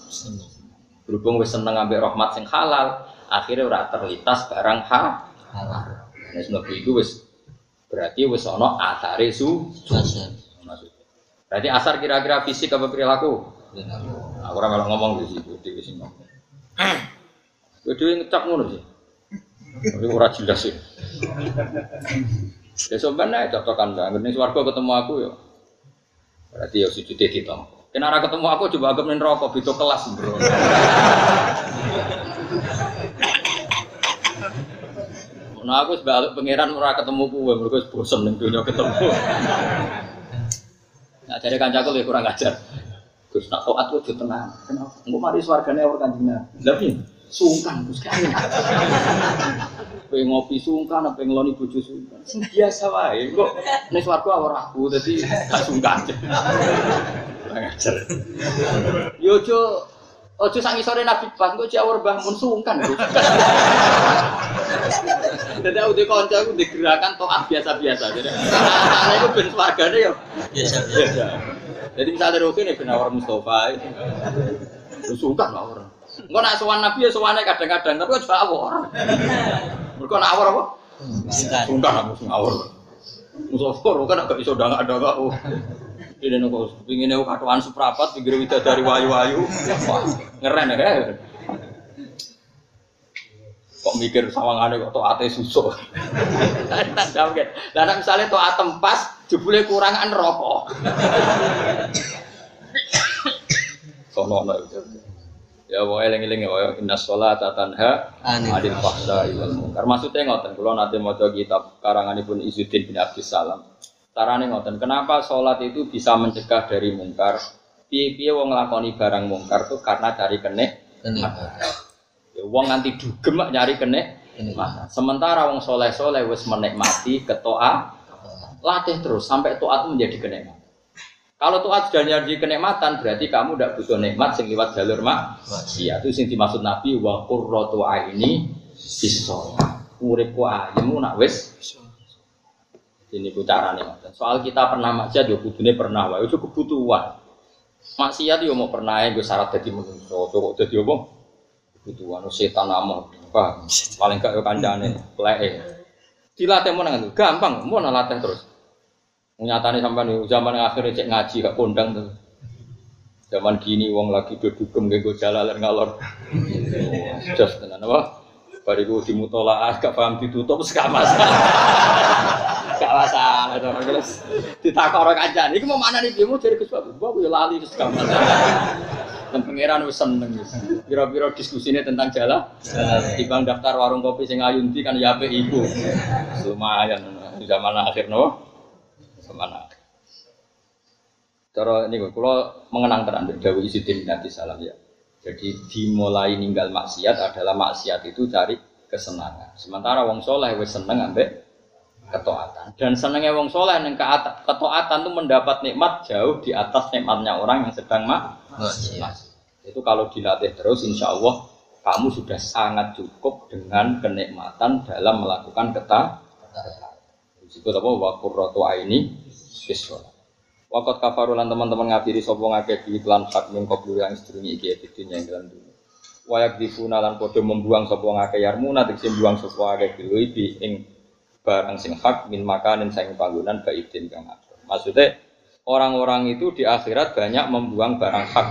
Berhubung wis seneng ambek rahmat sing halal, akhirnya ora terlintas barang ha halal. Nah sebab itu wis berarti wis ana asare su. Berarti asar kira-kira fisik apa perilaku? Aku ora ngomong di situ, di sini. Kudu ngecap ngono sih. Tapi ora jelas sih. Ya sebenarnya cocokan banget. Nih swarga ketemu aku ya. Berarti ya sujud itu. Kenara ketemu aku coba anggap nih rokok, itu kelas bro. Nah aku sebalik pangeran ora ketemu kue, mereka bosen nih dunia ketemu. Nah jadi kancaku lebih kurang ajar. Terus nak toat kudu tenang. Kenapa? Engko mari swargane ora kanjeng Tapi sungkan kan. Pengen ngopi sungkan, apa ngeloni bojo sungkan. Sing biasa wae. Kok nek swarga ora aku dadi gak sungkan. Kurang ajar. Yo ojo ojo sak ngisore Nabi Pas kok jawur Mbah Mun sungkan. Dadi aku di kanca aku digerakan toat biasa-biasa. Jadi ana iku ben swargane yo Biasa. biasa. Jadi misalnya Roke nih benar Mustafa itu, lu sungkan lah orang. Enggak nak sowan Nabi ya sowannya kadang-kadang, tapi kok awor. Mereka nak awor apa? Sungkan lah musuh awor. Mustafa Roke nak gak bisa udah ada gak. Oh. Ini nunggu pingin aku katuan suprapat, pikir wida dari wayu-wayu. Ngeren ya. Kok mikir sawangannya kok toate susu. Tak kan. Lah nek misale toat tempas, jebule kurangan rokok. Sono ana. Ya wae eling-eling ya wae inna sholata tanha Anil fahsai wal munkar. Maksudnya ngoten, kula nate maca kitab karanganipun Izzuddin bin Abdus Salam. Carane ngoten, kenapa sholat itu bisa mencegah dari mungkar? Piye-piye wong nglakoni barang mungkar tuh karena cari Kenikmatan. Ya, wong nganti dugem nyari. Kenikmatan. Sementara wong soleh-soleh wis menikmati ketoa, latih terus sampai toat menjadi kenikmatan. Kalau toat sudah jadi kenikmatan, berarti kamu tidak butuh nikmat sing liwat jalur mak. Iya, itu sing dimaksud Nabi wa qurratu aini bisa. Uripku ayemu nak wis ini ku carane. Soal kita pernah maksiat yo kudune pernah wae, itu kebutuhan. Maksiat yo mau pernah ya gue syarat dadi manusa, kok dadi apa? Kebutuhan oh, setan. Wah, paling gak yo kancane leke. Dilatih mau nang gampang, mau latih terus. Nyatane sampean yo zaman akhir cek ngaji gak kondang tuh. Zaman gini wong lagi do dugem nggo jalalan ngalor. Jos tenan apa? Bariku dimutolaah gak paham ditutup wis gak masalah. To terus ditakok ora kancan. Iki mau mana nih mau jadi Gus Babu. Babu ya lali terus gak masalah. Dan pangeran wis seneng wis. Pira-pira diskusine tentang jalan. Dibang daftar warung kopi sing ayunti kan ya apik iku. Lumayan di zaman akhir no. Akhir. Cara ini kalau mengenang tenan Dawi Izzuddin bin Abdus Salam ya. Jadi dimulai ninggal maksiat adalah maksiat itu cari kesenangan. Sementara wong soleh wis seneng ambek ketaatan. Dan senengnya wong soleh yang ketaatan itu mendapat nikmat jauh di atas nikmatnya orang yang sedang mak. maksiat. Itu kalau dilatih terus, insya Allah kamu sudah sangat cukup dengan kenikmatan dalam melakukan keta. Disebut apa? Wakurrotu aini biswala. Wakot kafarulan teman-teman ngafiri sopo ngake di iklan hak min qablu yang sedurungi iki editin yang dalam dulu. Wayak difuna lan podo membuang sopo ngake yarmuna tegese buang sopo ngake bilui bi ing barang sing hak min makanin sing panggonan baidin kang. Maksudnya orang-orang itu di akhirat banyak membuang barang hak.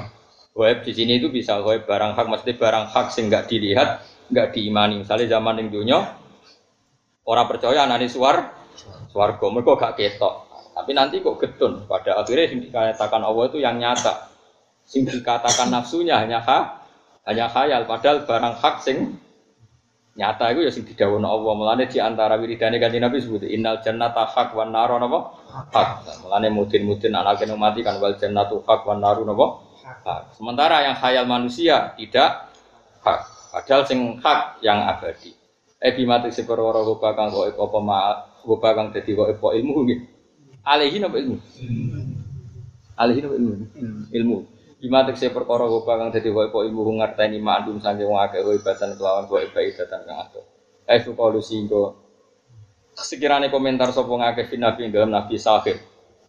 Web di sini itu bisa web barang hak, maksudnya barang hak sing nggak dilihat nggak diimani. Misalnya zaman yang dunia orang percaya anane suar swarga mereka gak ketok. Tapi nanti kok getun. Pada akhirnya yang dikatakan Allah itu yang nyata. Sing dikatakan nafsunya hanya ha, hanya khayal. Padahal barang hak sing nyata itu ya sing didawono Allah. Mulane di antara wiridane kanjeng Nabi sebut innal jannata hak wan naro napa? Hak. Mulane mudin-mudin anak kena mati kan wal jannatu hak wan naru napa? Hak. Sementara yang khayal manusia tidak hak. Padahal sing hak yang abadi. Eh bimati seperwara rupa kang kok rupa kang dadi kok apa ilmu nggih. Alaihi napa ilmu? Alaihi napa ilmu? Ilmu. Bima tekse perkara rupa kang dadi kok apa ilmu ngerteni ma'lum saking wong akeh ibatan kelawan kok ibatan kang adoh. Eh sukalu singgo sekiranya komentar sapa ngakeh fi nabi dalam nabi sahir.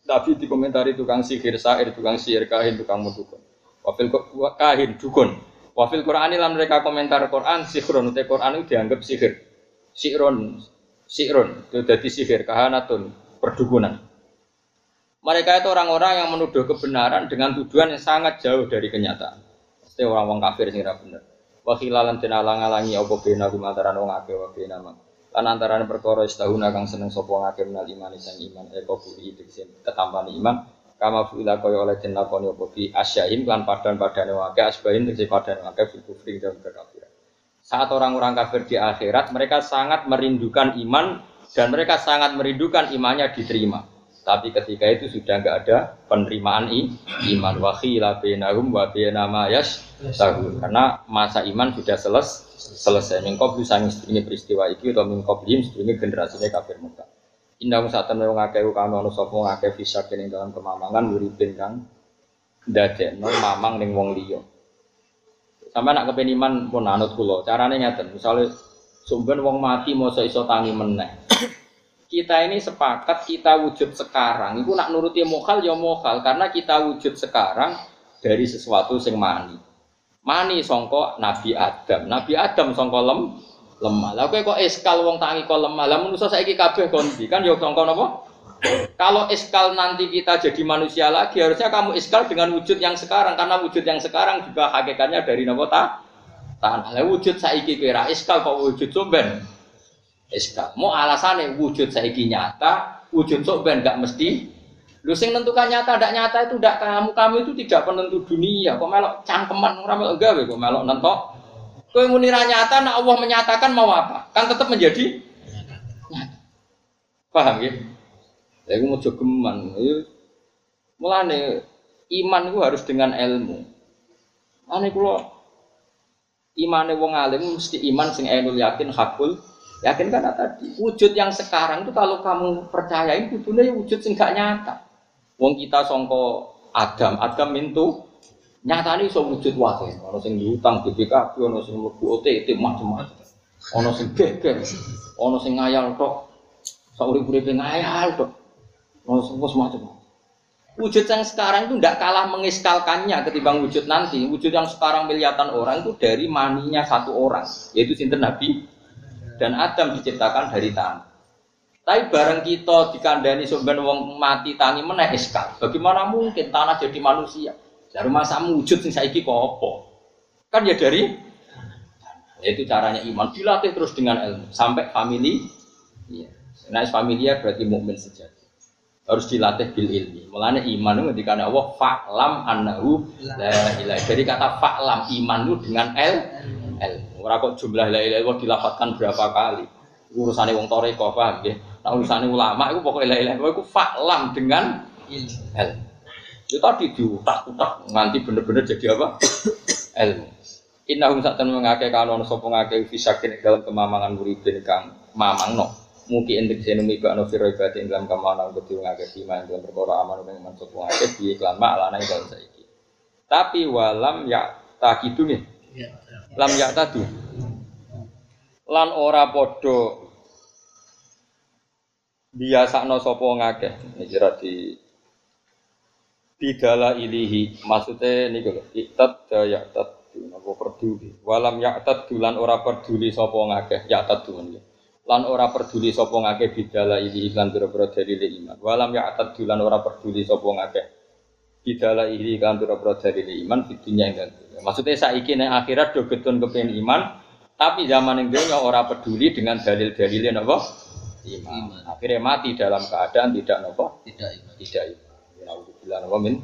Nabi dikomentari tukang sihir, sahir, tukang sihir, kahin, tukang mudukun. Wafil kahin, dukun. Wafil Quran lan mereka komentar Quran sihron te Quran itu dianggap sihir. Sihron, sihron itu jadi sihir kahanatun perdukunan. Mereka itu orang-orang yang menuduh kebenaran dengan tujuan yang sangat jauh dari kenyataan. Pasti orang-orang kafir sing ora bener. Wa khilalan alang-alangi apa bena gumantaran wong akeh wa bena mang. Lan antarané perkara istahuna kang seneng sapa ngakeh menal iman sang iman eko buli diksin ketampane iman kama fuila kaya oleh den lakoni apa bi asyahim lan padan-padane wake asbahin tegese padan wake fil kufri dalam kekafiran. Saat orang-orang kafir di akhirat mereka sangat merindukan iman dan mereka sangat merindukan imannya diterima. Tapi ketika itu sudah nggak ada penerimaan i, iman wa khila bainahum wa baina ma yashtahun. Karena masa iman sudah seles, selesai. Mingkob bisa ini peristiwa itu atau mingkob lim ini generasinya kafir muka. Indah saat temen ngakeh kanu anu sapa ngakeh bisa kene dalam kemamangan muridin kang ndadekno mamang ning wong liya. Sampai nak kepen iman pun anut kula. Carane ngeten, misale sumben wong mati mosok iso tangi meneh. Kita ini sepakat kita wujud sekarang. Iku nak nuruti mokal ya mokal karena kita wujud sekarang dari sesuatu sing mani. Mani songko Nabi Adam. Nabi Adam songko lem lemah. Lah kok eskal wong tangi kok lemah. Lah manusa saiki kabeh kondi kan ya sangka napa? Kalau eskal nanti kita jadi manusia lagi harusnya kamu eskal dengan wujud yang sekarang karena wujud yang sekarang juga hakikatnya dari napa ta? Tanah. Wujud saiki kira eskal kok wujud somben. Eskal. Mau alasannya wujud saiki nyata, wujud sok ben gak mesti. Lu sing nentukan nyata ndak nyata itu ndak kamu, kamu itu tidak penentu dunia. Kok melok cangkeman ora melok gawe kok melok nentok. Kowe muni nyata nek Allah menyatakan mau apa? Kan tetap menjadi nyata. Paham ya? Iku mau geman. Mulane iman itu harus dengan ilmu. Ane kula imane wong alim mesti iman sing ainul yakin hakul Yakin karena tadi wujud yang sekarang itu kalau kamu percayain itu ya wujud sing gak nyata. Wong kita songko Adam, Adam itu nih so wujud wakil. Ono sing diutang BPKB, ono sing mlebu OTT macam-macam. Ono sing geger, ono sing ngayal tok. Saurip-uripe ngayal tok. Sing macam-macam. Wujud yang sekarang itu tidak kalah mengiskalkannya ketimbang wujud nanti. Wujud yang sekarang miliatan orang itu dari maninya satu orang, yaitu sinten Nabi dan Adam diciptakan dari tanah. Tapi bareng kita dikandani sumber wong mati tangi meneh eskal. Bagaimana mungkin tanah jadi manusia? Dari masa wujud sing saiki kok? Kan ya dari itu caranya iman dilatih terus dengan ilmu sampai family. Iya. Nah, familia berarti mukmin sejati. Harus dilatih bil ilmi. Mulane iman itu ketika Allah fa'lam annahu la. Dari kata fa'lam iman itu dengan el ilmu. Ora kok jumlah la ilaha dilafatkan berapa kali. Urusane wong toreko paham nggih. Nah urusane ulama iku pokoke la ilaha iku faklam dengan ilmu. Itu tadi diutak-utak nganti bener-bener jadi apa? ilmu. Innahum sa'tan mengake kanon sapa ngake fisakin dalam kemamangan muridin kang mamangno. Mugi entek senumi ba no firo ibadi ing dalam kemamangan kudu ngake bima ing dalam perkara aman ing man sapa ngake bi iklan mak lana ing saiki. Tapi walam ya takidu nih lam ya tadi. Lan ora podo biasa no sopo ngakeh ini kira di bidala ilihi. Maksudnya ini kalau ikat ya tadu nopo peduli walam ya tadu lan ora peduli sopo ngakeh ya tadu lan ora peduli sopo ngakeh bidala ilihi lan biro-biro dari iman walam ya tadu lan ora peduli sopo ngakeh bidala ilihi lan biro-biro dari iman fitunya yang Maksudnya saiki nek akhirat do getun kepen iman, Tapi zaman yang dunia orang peduli dengan dalil-dalilnya napa? Iman. Iman. Akhirnya mati dalam keadaan tidak napa? Tidak iman. Tidak iman. Nauzubillah napa min